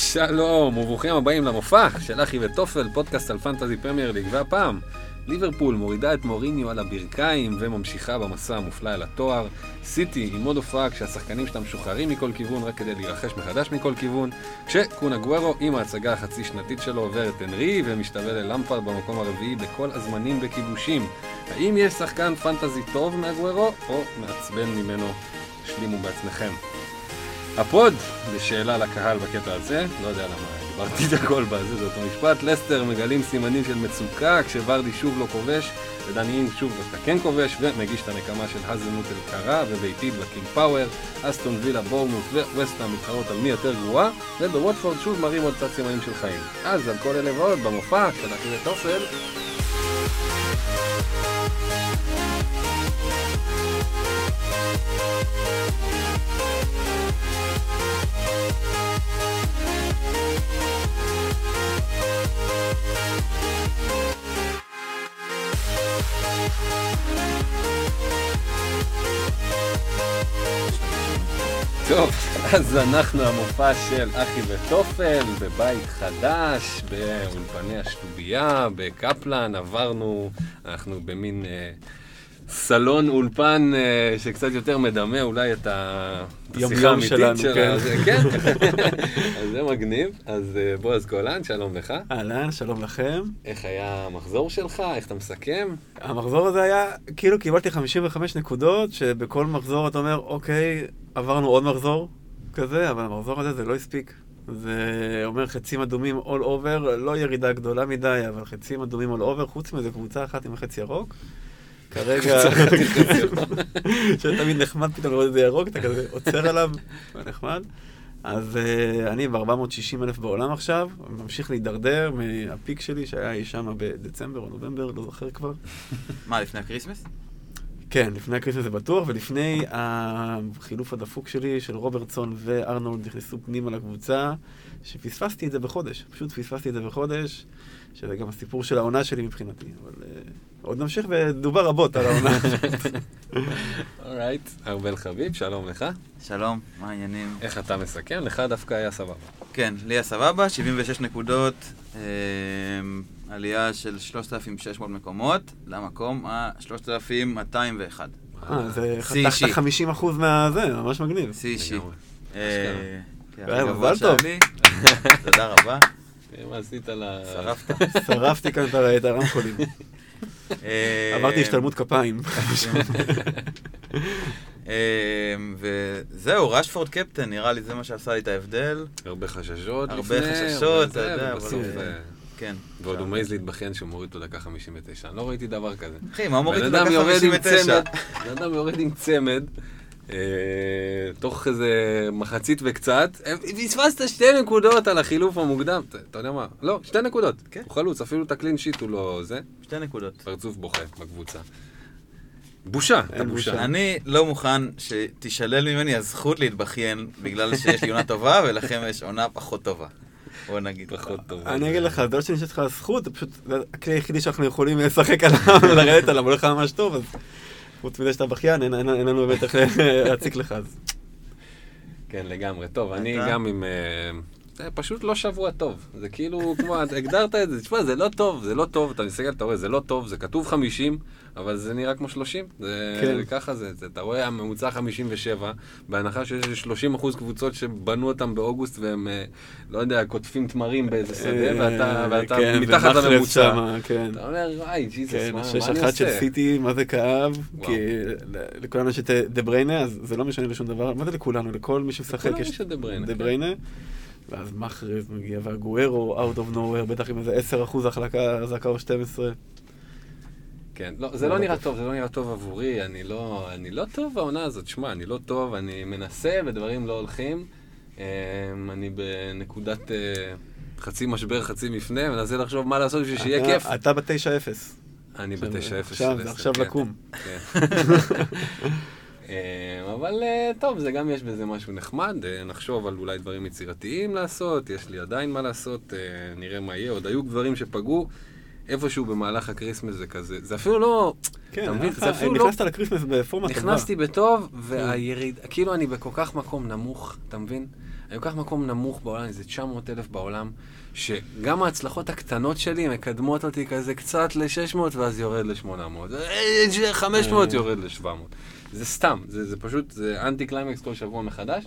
שלום, וברוכים הבאים למופע של אחי וטופל, פודקאסט על פנטזי פרמייר ליג, והפעם ליברפול מורידה את מוריניו על הברכיים וממשיכה במסע המופלא אל התואר. סיטי עם עוד הופעה כשהשחקנים שלה משוחררים מכל כיוון רק כדי להירכש מחדש מכל כיוון. כשקונה גוורו עם ההצגה החצי שנתית שלו עובר את אנרי ומשתווה ללמפרד במקום הרביעי בכל הזמנים בכיבושים. האם יש שחקן פנטזי טוב מהגוורו או מעצבן ממנו? השלימו בעצמכם. הפוך, בשאלה לקהל בקטע הזה, לא יודע למה דיברתי את הכל בזה, זה אותו משפט. לסטר מגלים סימנים של מצוקה כשוורדי שוב לא כובש, ודניאין שוב דווקא כן כובש, ומגיש את הנקמה של האזנהוטל קרה וביתית בקינג פאוור, אסטון וילה, בורנמות' ווסטהאם מתחרות על מי יותר גרועה, ובווטפורד שוב מראים עוד קצת סימנים של חיים. אז על כל אלה ועוד במופע של אחי ותופל. טוב, אז אנחנו המופע של אחי וטופל בבית חדש, באולפני השטובייה, בקפלן, עברנו, אנחנו במין אה, סלון אולפן אה, שקצת יותר מדמה אולי את השיחה האמיתית שלנו, של כן. ה- זה- כן, אז זה מגניב. אז אה, בועז גולן, שלום לך. אהלן, שלום לכם. איך היה המחזור שלך? איך אתה מסכם? המחזור הזה היה, כאילו קיבלתי 55 נקודות, שבכל מחזור אתה אומר, אוקיי, עברנו עוד מחזור כזה, אבל המחזור הזה זה לא הספיק. זה אומר חצים אדומים all over, לא ירידה גדולה מדי, אבל חצים אדומים all over, חוץ מזה קבוצה אחת עם החץ ירוק. כרגע, ירוק. שתמיד נחמד פתאום לראות את זה ירוק, אתה כזה עוצר עליו, נחמד. אז uh, אני ב-460 אלף בעולם עכשיו, ממשיך להידרדר מהפיק שלי שהיה אי שם בדצמבר או נובמבר, לא זוכר כבר. מה, לפני הקריסמס? כן, לפני הקריסמס זה בטוח, ולפני החילוף הדפוק שלי של רוברטסון וארנולד נכנסו פנימה לקבוצה, שפספסתי את זה בחודש, פשוט פספסתי את זה בחודש, שזה גם הסיפור של העונה שלי מבחינתי, אבל uh, עוד נמשיך ודובר רבות על העונה. alright, ארבל חביבי, שלום לך. שלום, מה העניינים? איך אתה מסכם? לך דווקא היה סבבה. כן, היה סבבה, 76 נקודות, אה, עלייה של 3,600 מקומות, למקום ה-3,201. אה, זה שיא חתכת אישי. 50 אחוז מהזה, ממש מגניב. שיא אישי. אה, כן, אה, מזל טוב. תודה רבה, תראה מה עשית ל... שרפת. שרפתי כאן את הרמקולים. אה, עברתי השתלמות כפיים. אה, וזהו, רשפורד קפטן, נראה לי זה מה שעשה לי את ההבדל. הרבה חששות הרבה חששות, אתה יודע, אבל, אה, כן. ועוד הוא מעז להתבכיין שהוא מוריד אותו דקה 59. אני לא ראיתי דבר כזה. אחי, מה מוריד אדם דקה יורד עם 59? צמד, בן אדם יורד עם צמד, תוך איזה מחצית וקצת, אה, פספסת שתי נקודות על החילוף המוקדם, אתה- יודע מה? לא, שתי נקודות. כן. הוא חלוץ, אפילו את הקלין שיט הוא לא זה. שתי נקודות. פרצוף בוכה בקבוצה. בושה, אתה אין בושה. בושה. אני לא מוכן שתישלל ממני הזכות להתבכיין בגלל שיש לי עונה טובה ולכם יש עונה פחות טובה. בוא נגיד. פחות טוב. אני אגיד לך, זה לא שאני חושב לך זכות, זה פשוט הכלי היחידי שאנחנו יכולים לשחק עליו, לרדת עליו, הולך לך ממש טוב, אז חוץ מזה שאתה בכיין, אין- אין אין לנו באמת איך להציק לך. אז כן, לגמרי. טוב, אני? גם עם... אה, זה פשוט לא שבוע טוב. זה כאילו, כמו, הגדרת את זה, תשמע, זה לא טוב, זה לא טוב, אתה מסתכל, אתה רואה, זה לא טוב, זה כתוב 50, אבל זה נראה כמו 30. זה כן. זה ככה זה, זה, אתה רואה, הממוצע 57, בהנחה שיש איזה 30 אחוז קבוצות שבנו אותם באוגוסט והם, אה, לא יודע, קוטפים תמרים באיזה שדה, ואתה, אה, ואתה כן, מתחת לממוצע. שמה, כן. אתה אומר, וואי, ג'יזוס, כן, מה מה אני אחת של עושה? סיטי, מה זה כאב, וואו. כי לכולנו יש את דה בריינה, אז זה לא משנה לשום דבר, מה זה לכולנו? לכל מי שמשחק לכולם יש דה בריינה, כן. ואז מחרז מגיע, והגוארו, out of nowhere, בטח עם איזה 10% החלקה, זקה או 12. כן, לא, זה לא נראה טוב, זה לא נראה טוב עבורי, אני לא, אני לא טוב בעונה הזאת, שמע, אני לא טוב, אני מנסה ודברים לא הולכים. אמ, אני בנקודת אה, חצי משבר, חצי מפנה, מנסה לחשוב מה לעשות בשביל שיהיה אתה- כיף. אתה ב-9-0. אני עכשיו- ב-9-0 של עכשיו, לקום. אבל טוב, זה גם יש בזה משהו נחמד, אה, נחשוב על אולי דברים יצירתיים לעשות, יש לי עדיין מה לעשות, אה, נראה מה יהיה, עוד היו דברים שפגעו. איפשהו במהלך הקריסמס זה כזה, זה אפילו לא, כן, אתה מבין? לך- זה אפילו לא... נכנסת לקריסמס בפורמה טובה. נכנסתי בטוב, והיריד, כאילו אני בכל כך מקום נמוך, אתה מבין? אני כל כך מקום נמוך בעולם, איזה 900 אלף בעולם, שגם ההצלחות הקטנות שלי מקדמות אותי כזה קצת ל-600 ואז יורד ל-800. 500 יורד ל-700. זה סתם, זה, זה פשוט, זה אנטי קליימקס כל שבוע מחדש.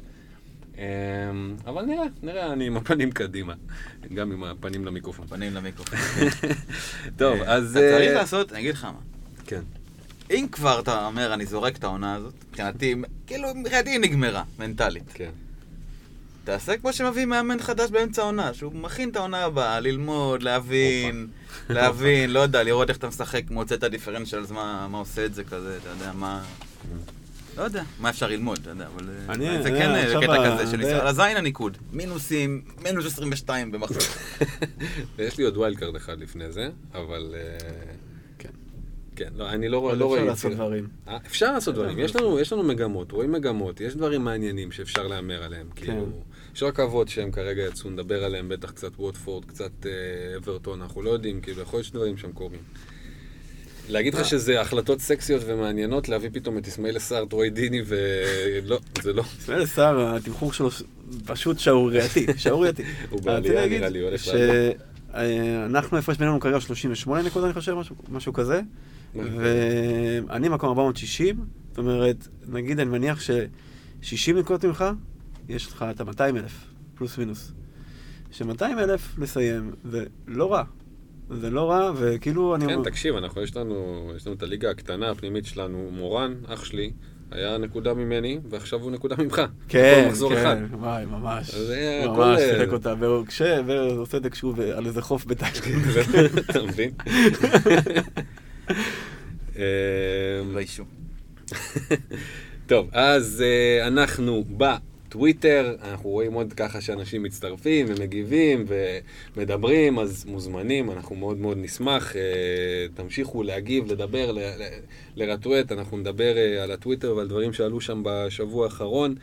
אמ, אבל נראה, נראה, אני עם הפנים קדימה. גם עם הפנים למיקרופון. פנים למיקרופון. טוב, אה, אז... אתה צריך אה, לעשות, אני אגיד לך מה. כן. אם כבר אתה אומר, אני זורק את העונה הזאת, מבחינתי, כאילו, מבחינתי היא נגמרה, מנטלית. כן. תעשה כמו שמביא מאמן חדש באמצע העונה, שהוא מכין את העונה הבאה, ללמוד, להבין, להבין, לא יודע, לראות איך אתה משחק, מוצא את הדיפרנציאלס, מה מה עושה את זה כזה, אתה יודע, מה... לא יודע, מה אפשר ללמוד, אתה יודע, אבל אה, אני- זה אני כן אה, עכשיו קטע כזה של ישראל. על הזין הניקוד, מינוסים, מינוס 22 במחזור. ויש לי עוד wild card אחד לפני זה, אבל... אה, כן. כן, לא, אני לא רואה... לא אפשר רואה לעשות יצירה. דברים. אה, אפשר לעשות דברים, אפשר יש לנו, יש לנו מגמות, רואים מגמות, יש דברים מעניינים שאפשר להמר עליהם, כן. כאילו, יש רכבות שהם כרגע יצאו, נדבר עליהם, בטח קצת ווטפורד, קצת אה, אברטון, אנחנו לא יודעים, כאילו, יכול להיות שדברים שם קורים. להגיד אה. לך שזה החלטות סקסיות ומעניינות, להביא פתאום את אסמאעיל סער, טרוי דיני, ולא, זה לא. ישראל סער, התמחור שלו פשוט שערורייתי, שערורייתי. הוא רציתי בעלייה, נראה לי, הולך לעלות. שאנחנו, ההפרש בינינו כרגע 38 נקודות, אני חושב, משהו כזה. ואני מקום 460, זאת אומרת, נגיד, אני מניח ש-60 נקודות ממך, יש לך את ה-200 אלף, פלוס מינוס. ש-200 אלף לסיים, זה לא רע. זה לא רע, וכאילו, אני... כן, תקשיב, אנחנו, יש לנו, יש לנו את הליגה הקטנה הפנימית שלנו, מורן, אח שלי, היה נקודה ממני, ועכשיו הוא נקודה ממך. כן. כן, וואי, ממש. זה הכל, ממש אה, שיחק אותה, והוא כשה, והוא עושה את זה כשהוא על איזה חוף בטייגרין. אתה מבין? אמ, לא אישו. טוב, אז אה, אנחנו בטוויטר, אנחנו רואים עוד ככה שאנשים מצטרפים ומגיבים ומדברים, אז מוזמנים, אנחנו מאוד מאוד נשמח. אה, תמשיכו להגיב, לדבר, ל- לרטואט, אנחנו נדבר אה, על הטוויטר ועל דברים שעלו שם בשבוע האחרון.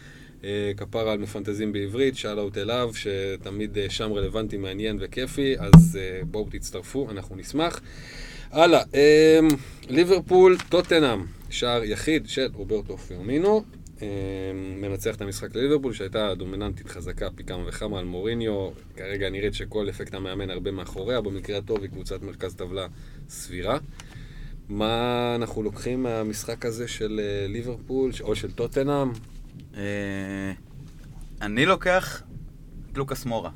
אה, כפרה על מפנטזים בעברית, שאלות אליו, שתמיד שם רלוונטי, מעניין וכיפי, אז בואו תצטרפו, אנחנו נשמח. הלאה, ליברפול, טוטנאם, שער יחיד של רוברטו פירמינו, מנצח את המשחק לליברפול, שהייתה דומיננטית חזקה פי כמה וכמה על מוריניו, כרגע נראית שכל אפקט המאמן הרבה מאחוריה, במקרה הטוב היא קבוצת מרכז טבלה סבירה. מה אנחנו לוקחים מהמשחק הזה של אה, ליברפול, או של טוטנאם? אה, אני לוקח את לוקאס מורה,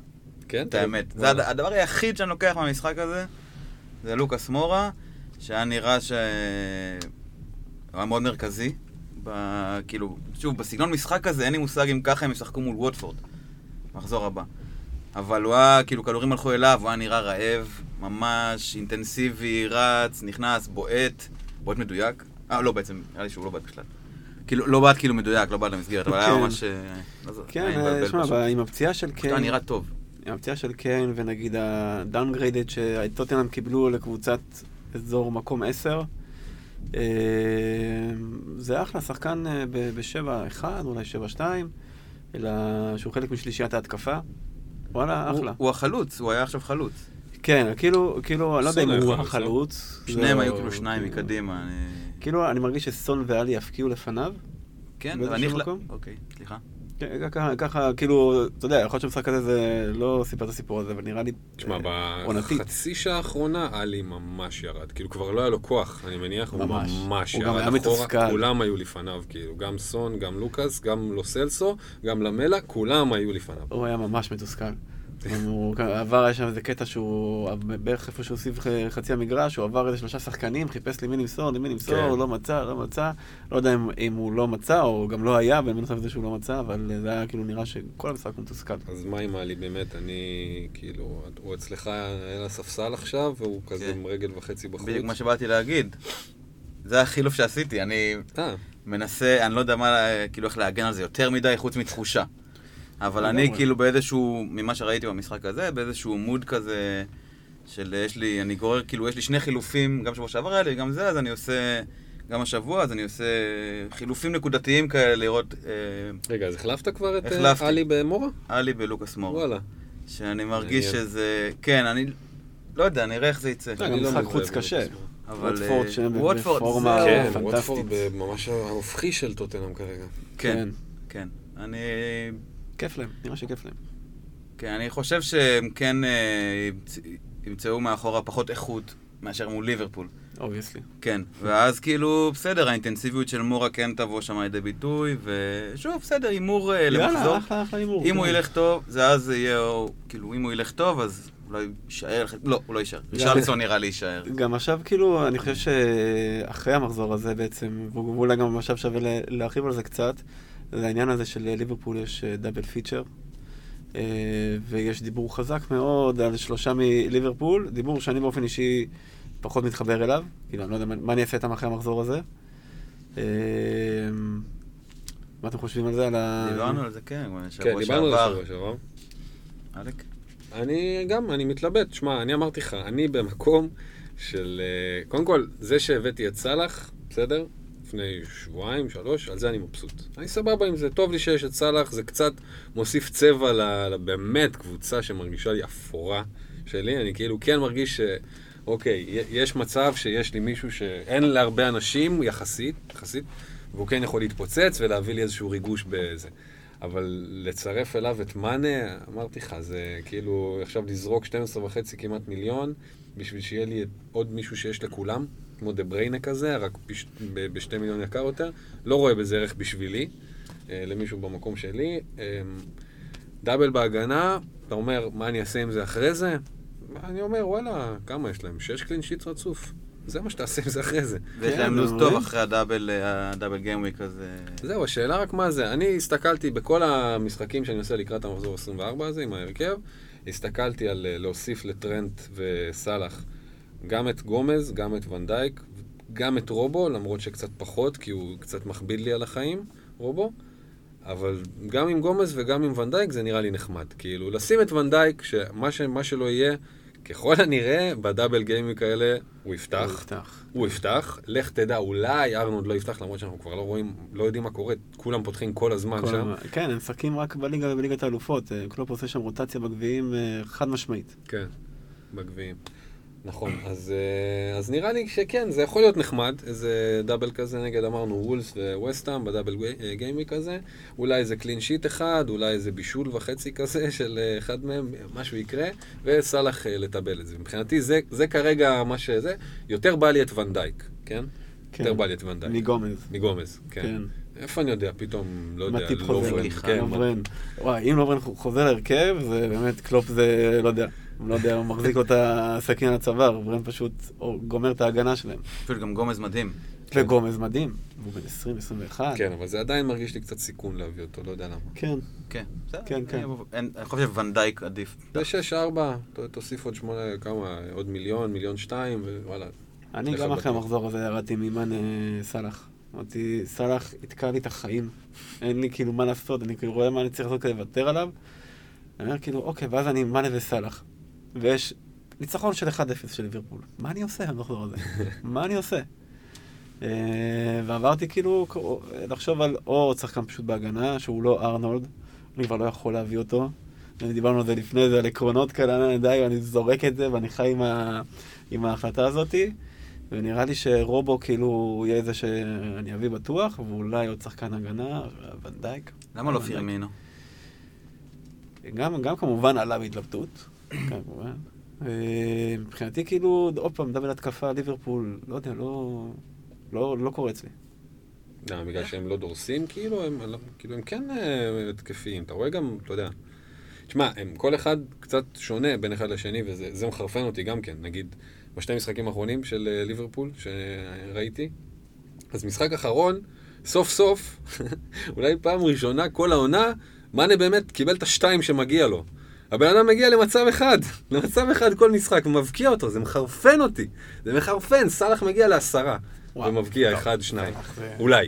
כן? את האמת. זה הד- הדבר היחיד שאני לוקח מהמשחק הזה, זה לוקאס מורה, שהיה נראה ש... היה מאוד מרכזי. ב... כאילו, שוב, בסגנון משחק הזה, אין לי מושג אם ככה הם ישחקו מול ווטפורד, מחזור הבא. אבל הוא היה, כאילו, כדורים הלכו אליו, הוא היה נראה רעב, ממש אינטנסיבי, רץ, נכנס, בועט, בועט מדויק. אה, לא, בעצם, נראה לי שהוא לא בעט בכלל. כאילו, לא בעט כאילו מדויק, לא בעט למסגרת, אבל היה כן. ממש... אה, לא כן, מבלבל שמע. עם הפציעה של קיין, היה נראה טוב. עם הפציעה של קיין, ונגיד הדאונגריידד שטוטנאם קיבלו לקבוצת אזור מקום 10, אה, זה אחלה, שחקן אה, ב-7-1, אולי 7-2, אלא שהוא חלק משלישיית ההתקפה. וואלה, אחלה. הוא החלוץ, הוא היה עכשיו חלוץ. כן, כאילו, כאילו, אני לא יודע אם הוא חלוץ, לא? החלוץ. שניהם זה- היו כאילו שניים מקדימה. אני- כאילו, אני מרגיש שסון ואלי יפקיעו לפניו. כן, ואני... אוקיי, סליחה. ככה, ככה, כאילו, אתה יודע, יכול להיות שהמשחק הזה זה לא סיפר את הסיפור הזה, אבל נראה לי... תשמע, אה, עונתית. בחצי שעה האחרונה, עלי ממש ירד. כאילו, כבר לא היה לו כוח, אני מניח, הוא ממש. ממש הוא ירד גם היה. מתוסכל. כולם היו לפניו, כאילו, גם סון, גם לוקאס, גם לו סלסו, גם למלה, כולם היו לפניו. הוא היה ממש מתוסכל. הוא עבר, היה שם איזה קטע שהוא, בערך איפה שהוא סביב ח- חצי המגרש, הוא עבר איזה שלושה שחקנים, חיפש למי למסור, למי למסור, כן. לא מצא, לא מצא. לא יודע אם, אם הוא לא מצא, או גם לא היה, בנוסף לזה שהוא לא מצא, אבל זה היה כאילו נראה שכל המשחק הוא מתוסכל. אז מה עם עלי באמת? אני, כאילו, הוא אצלך על הספסל עכשיו, והוא כזה כן. עם רגל וחצי בחוץ. בדיוק מה שבאתי להגיד. זה החילוף שעשיתי, אני אה, מנסה, אני לא יודע מה, כאילו איך להגן על זה יותר מדי, חוץ מתחושה. אבל אני. כאילו באיזשהו, ממה שראיתי במשחק הזה, באיזשהו מוד כזה של יש לי, אני גורר, כאילו יש לי שני חילופים, גם שבוע שעבר היה לי, גם זה, אז אני עושה, גם השבוע, אז אני עושה חילופים נקודתיים כאלה, לראות אה, רגע, אז החלפת כבר את אה, החלפתי. עלי במורה? עלי ולוקאס מור. וואלה. שאני מרגיש. שזה... כן, אני... לא יודע, נראה איך זה יצא. גם אני לא משחק חוץ קשה. אבל... ווטפורד אה, בפורמה-. כן, פנטסטית. ווטפורד ממש ההופכי של טוטנאם כרגע. כן, כן. אני... כיף להם, נראה שכיף להם. כן, אני חושב שהם כן אה, ימצ- ימצאו מאחורה פחות איכות מאשר מול ליברפול. obviously. כן, ואז כאילו, בסדר, האינטנסיביות של מורה כן תבוא שם לידי ביטוי, ושוב, בסדר, הימור אה, למחזור. יאללה, אחלה, אחלה הימור. אם הוא כן. ילך טוב, זה אז יהיה, כאילו, אם הוא ילך טוב, אז אולי יישאר, לא, הוא לא יישאר. רישרליסון נראה לי יישאר. גם עכשיו, כאילו, אני חושב שאחרי המחזור הזה בעצם, ואולי גם עכשיו שווה לה- להרחיב על זה קצת, זה העניין הזה של ליברפול יש אה, דאבל פיצ'ר, אה, ויש דיבור חזק מאוד על שלושה מליברפול, דיבור שאני באופן אישי פחות מתחבר אליו, כאילו, אני לא יודע מה אני אעשה איתם אחרי המחזור הזה. אה, מה אתם חושבים על זה? על ה... דיברנו על זה, כן, כן, דיברנו על זה. שבוע שעבר. אלק? אני גם, אני מתלבט. שמע, אני אמרתי לך, אני במקום של... אה, קודם כל, זה שהבאתי את סאלח, בסדר? לפני שבועיים, שלוש, על זה אני מבסוט. אני סבבה עם זה, טוב לי שיש את סאלח, זה קצת מוסיף צבע לבאמת קבוצה שמרגישה לי אפורה שלי. אני כאילו כן מרגיש ש... אוקיי, יש מצב שיש לי מישהו שאין להרבה אנשים, יחסית, יחסית, והוא כן יכול להתפוצץ ולהביא לי איזשהו ריגוש בזה. אבל לצרף אליו את מאנה, אמרתי לך, זה כאילו עכשיו לזרוק 12 וחצי כמעט מיליון, בשביל שיהיה לי עוד מישהו שיש לכולם, כמו דה בריינה כזה, רק בש, ב- בשתי מיליון יקר יותר. לא רואה בזה ערך בשבילי, אה, למישהו במקום שלי. אה, double בהגנה, אתה אומר, מה אני אעשה עם זה אחרי זה? אני אומר, וואלה, כמה יש להם? שש clean sheet רצוף. זה מה שתעשה עם זה אחרי זה. ויש כן, להם לו"ז. טוב אחרי ה double, אה, ה double gameweek הזה. זהו, השאלה רק מה זה. אני הסתכלתי בכל המשחקים שאני עושה לקראת המחזור 24 הזה, עם ההרכב, הסתכלתי על להוסיף לטרנט וסאלח גם את גומז, גם את ונדייק, גם את רובו, למרות שקצת פחות, כי הוא קצת מכביד לי על החיים, רובו. אבל גם עם גומז וגם עם ונדייק זה נראה לי נחמד. כאילו, לשים את ונדייק, שמה ש... שלא יהיה, ככל הנראה, בדאבל גיימים כאלה, הוא יפתח. הוא יפתח. הוא יפתח, לך תדע, אולי ארנולד לא יפתח, למרות שאנחנו כבר לא רואים, לא יודעים מה קורה, כולם פותחים כל הזמן כל שם. כן, הם משחקים רק בליגה ובליגת האלופות. אה, קלופ עושה שם רוטציה בגביעים אה, חד משמעית. כן, בגביעים. נכון, אז, אה, אז נראה לי שכן, זה יכול להיות נחמד, איזה double כזה נגד, אמרנו, וולס וווסטהאם, ב double ga- game כזה, אולי איזה clean sheet אחד, אולי איזה בישול וחצי כזה של אה, אחד מהם, משהו יקרה, וסאלח אה, לטבל את זה. מבחינתי זה, זה כרגע מה שזה, יותר בא לי את ונדייק, כן? כן. יותר בא לי את ונדייק. מגומז. מגומז, כן. כן. איפה אני יודע, פתאום, לא יודע. לוברן, כן, לוברן. וואי, אם לוברן חוזר להרכב, זה באמת, קלופ זה, לא יודע. הוא לא יודע, הוא מחזיק לו את הסכין על הצוואר, לוברן פשוט גומר את ההגנה שלהם. אפילו גם גומז מדהים. וגומז מדהים, הוא בן 20, 21. כן, אבל זה עדיין מרגיש לי קצת סיכון להביא אותו, לא יודע למה. כן. כן. כן, כן. אני חושב שוונדייק עדיף. ב-6-4, תוסיף עוד שמונה, כמה, עוד מיליון, מיליון שתיים, ווואלה. אני גם אחרי. המחזור הזה ירדתי מאמן אה, סאלח. אמרתי, סאלח יתקע לי את החיים. אין לי כאילו מה לעשות, אני כאילו רואה מה אני צריך לעשות כדי לוותר עליו. אני אומר כאילו, אוקיי, ואז אני מאנה וסאלח. ויש ניצחון של 1-0 של ליברפול. מה אני עושה במחזור הזה? מה אני עושה? אה, ועברתי כאילו לחשוב על או שחקן פשוט בהגנה, שהוא לא ארנולד, אני כבר לא יכול להביא אותו. דיברנו על זה לפני זה, על עקרונות כאלה, די, אני זורק את זה ואני חי עם, ה... עם ההחלטה הזאתי. ונראה לי שרובו כאילו יהיה זה שאני אביא בטוח, ואולי עוד שחקן הגנה, ונדייק. למה לא. פירמינו? גם, גם כמובן עליו התלבטות, כמובן. אה, מבחינתי כאילו, עוד פעם, דאבל התקפה, ליברפול, לא יודע, לא, לא, לא קורה אצלי. למה, בגלל שהם לא דורסים, כאילו, הם, כאילו, הם כן אה, התקפיים. אתה רואה גם, אתה יודע. תשמע, הם כל אחד קצת שונה בין אחד לשני, וזה זה מחרפן אותי גם כן. נגיד, בשני משחקים האחרונים של אה, ליברפול, שראיתי, אז משחק אחרון, סוף סוף, אולי פעם ראשונה כל העונה, מאנה באמת קיבל את השתיים שמגיע לו. הבן אדם מגיע למצב אחד, למצב אחד כל משחק, מבקיע אותו, זה מחרפן אותי. זה מחרפן, סאלח מגיע לעשרה, וואו, ומבקיע טוב, אחד, שניים. זה- אולי.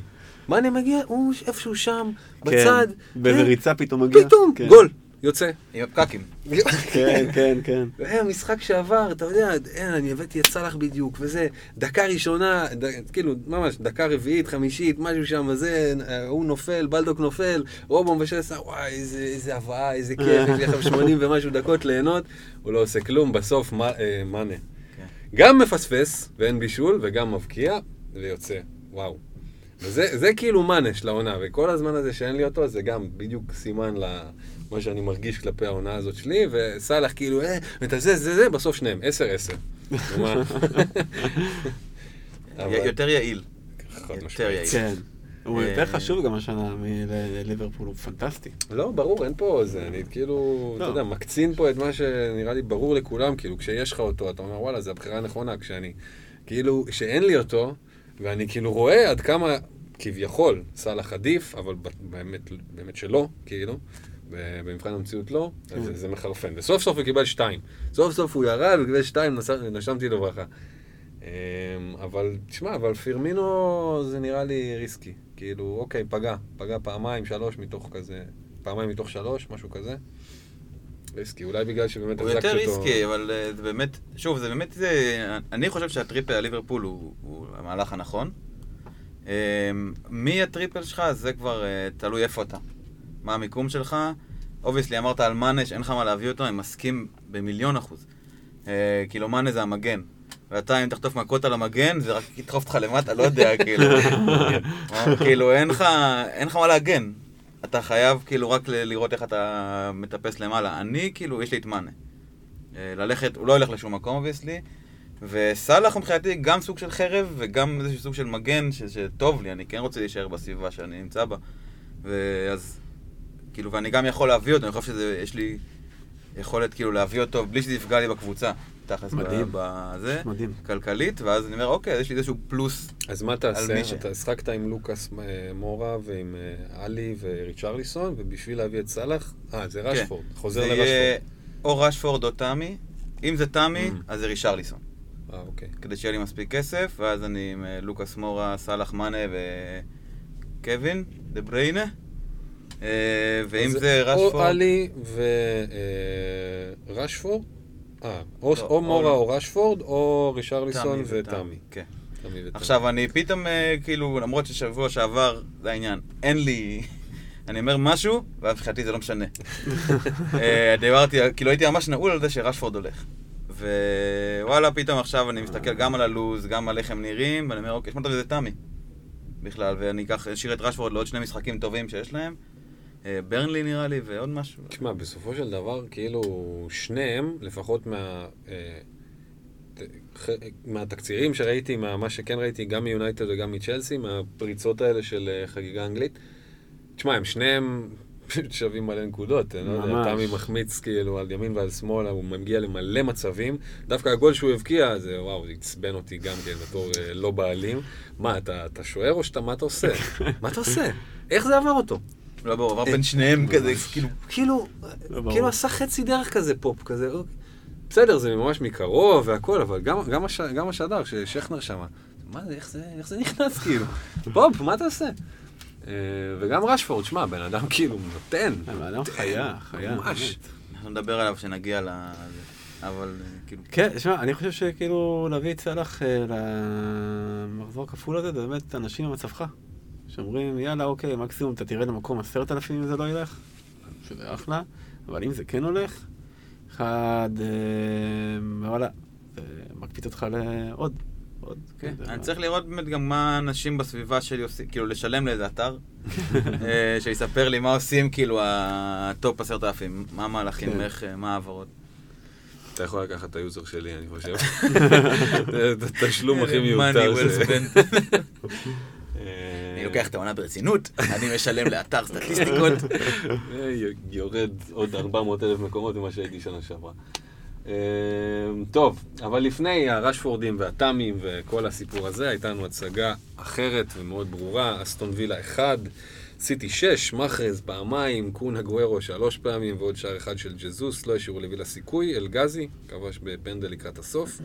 מאנה מגיע, הוא איפשהו שם, כן, בצד. באיזה כן, ריצה פתאום מגיע. פתאום, כן. גול. יוצא. עם הפקקים. כן, כן, כן. היה משחק שעבר, אתה יודע, אין, אני הבאתי את סאלח בדיוק, וזה, דקה ראשונה, ד, כאילו, ממש, דקה רביעית, חמישית, משהו שם, וזה, הוא נופל, בלדוק נופל, רובו מבשל עשה, וואי, איזה, איזה הבאה, איזה כיף, יש לי עכשיו 80 ומשהו דקות ליהנות, הוא לא עושה כלום, בסוף, מה, אה, מאנה. כן. גם מפספס, ואין בישול, וגם מבקיע, ויוצא, וואו. וזה זה כאילו מאנה של העונה, וכל הזמן הזה שאין לי אותו, זה גם בדיוק סימן למה שאני מרגיש כלפי העונה הזאת שלי, וסאלח כאילו, אה, וזה, זה, זה, בסוף שניהם, עשר, עשר. נו, מה? אבל- יותר יעיל. יותר. יעיל. כן. הוא אה, יותר חשוב גם השנה מליברפול, הוא פנטסטי. לא, ברור, אין פה זה, אני כאילו, אתה לא. יודע, מקצין פה את מה שנראה לי ברור לכולם, כאילו, כשיש לך אותו, אתה אומר, וואלה, זו הבחירה הנכונה, כשאני, כאילו, כשאין לי אותו, ואני כאילו רואה עד כמה, כביכול, סאלח עדיף, אבל באמת, באמת שלא, כאילו, במבחן המציאות לא, אז זה, זה מחרפן. וסוף סוף הוא קיבל שתיים. סוף סוף הוא ירד, הוא קיבל שתיים, נשמתי לברכה. אמ, אבל, תשמע, אבל פירמינו זה נראה לי ריסקי. כאילו, אוקיי, פגע, פגע פעמיים, שלוש מתוך כזה, פעמיים מתוך שלוש, משהו כזה. ריסקי, אולי בגלל שבאמת הוא החזקתי יותר אותו... ריסקי, אבל אה, זה באמת, שוב, זה באמת, זה, אני חושב שה triple על ליברפול הוא, הוא המהלך הנכון. אה, מי ה triple שלך, זה כבר אה, תלוי איפה אתה. מה המיקום שלך. obviously אמרת על מאנה שאין לך מה להביא אותו, אני מסכים במיליון אחוז. אה, כאילו מאנה זה המגן. ואתה, אם תחטוף מכות על המגן, זה רק ידחוף אותך למטה, לא יודע, כאילו. אה, כאילו, אין לך, אין לך מה להגן. אתה חייב כאילו רק לראות איך אתה מטפס למעלה. אני, כאילו, יש לי את מאנה. אה, ללכת, הוא לא ילך לשום מקום, obviously. וסאלח מבחינתי גם סוג של חרב וגם איזשהו סוג של מגן ש- שטוב לי, אני כן רוצה להישאר בסביבה שאני נמצא בה. ואז, כאילו, ואני גם יכול להביא אותו, אני חושב שיש לי יכולת כאילו להביא אותו בלי שזה יפגע לי בקבוצה. תכלס, מדהים. בזה, מדהים. כלכלית, ואז אני אומר, אוקיי, יש לי איזשהו פלוס. אז מה תעשה? אתה השחקת עם לוקאס אה, מורה ועם אה, עלי וריצ'רליסון, ובשביל להביא את סאלח, אה, זה רשפורד, חוזר כן. זה יהיה לרשפורד. או רשפורד או תמי. אם זה תמי, Mm. אז זה רישרליסון. אה, אוקיי. כדי שיהיה לי מספיק כסף, ואז אני עם אה, לוקאס מורה, סאלח מאנה וקווין, דה בריינה. אה, ואם זה או רשפורד... עלי ורשפורד, אה, או לא, או או מורה לא. או רשפורד, או רישרליסון ותמי. כן. תמי ותמי. עכשיו, אני פתאום, אה, כאילו, למרות ששבוע שעבר, זה העניין, אין לי... אני אומר משהו, ואז מבחינתי זה לא משנה. אה, דיברתי, כאילו הייתי ממש נעול על זה שרשפורד הולך. ווואלה, פתאום עכשיו אני מסתכל גם על הלוז, גם על איך הם נראים, ואני אומר, אוקיי, שמעת וזה תמי. בכלל, ואני אקח, אשאיר את רשפורד לעוד שני משחקים טובים שיש להם. אה, ברנלי נראה לי, ועוד משהו. תשמע, בסופו של דבר, כאילו, שניהם, לפחות מה... אה, מהתקצירים שראיתי, מה שכן ראיתי, גם מיונייטד וגם מצ'לסי, מהפריצות האלה של אה, חגיגה אנגלית, תשמע, הם שניהם שווים מלא נקודות, אני לא יודע. תמי מחמיץ כאילו על ימין ועל שמאל, הוא מגיע למלא מצבים, דווקא הגול שהוא הבקיע, זה וואו, זה עצבן אותי גם כן בתור לא בעלים. מה, אתה, אתה שוער או שאתה, מה אתה עושה? מה אתה עושה? איך זה עבר אותו? לא ברור, עבר בין שניהם כזה, כאילו... כאילו, לא. כאילו עשה חצי דרך כזה פופ, כזה, אוקיי. בסדר, זה ממש מקרוב והכל, אבל גם, גם, הש, גם השדר, ששכנר שם, מה זה, איך זה, נכנס כאילו? פופ, מה אתה עושה? אה, וגם רשפורד, שמע, בן אדם כאילו נותן. הבן אדם חיה, חיה. ממש. אנחנו נדבר עליו כשנגיע ל... אבל אה, כאילו... כן, שמע, אני חושב שכאילו להביא את סאלח אה, למחזור הכפול הזה, זה באמת אנשים במצבך. שאומרים, יאללה, אוקיי, מקסימום אתה תרד למקום עשרת אלפים אם זה לא ילך, שזה אחלה, אבל אם זה כן הולך, אחד, אה, וואלה, זה מקפיץ אותך לעוד, עוד. כן, זה אני צריך לראות באמת גם מה אנשים בסביבה שלי עושים, כאילו לשלם לאיזה אתר, אה, שיספר לי מה עושים, כאילו, ה top עשרת אלפים, מה המהלכים, כן. איך, אה, מה העברות. אתה יכול לקחת את ה user שלי, אני חושב. זה התשלום הכי מיותר. אה, אני לוקח את העונה ברצינות, אני משלם לאתר סטטיסטיקות. אה, יורד עוד 400 אלף מקומות ממה שהייתי שנה שעברה. אה, טוב, אבל לפני הרשפורדים והתאמים וכל הסיפור הזה, הייתה לנו הצגה אחרת ומאוד ברורה, אסטון וילה 1, סיטי 6, מחרז פעמיים, קונה גוורו שלוש פעמים ועוד שער אחד של ג'זוס, לא השאירו לווילה סיכוי, אלגזי, כבש בפנדל לקראת הסוף.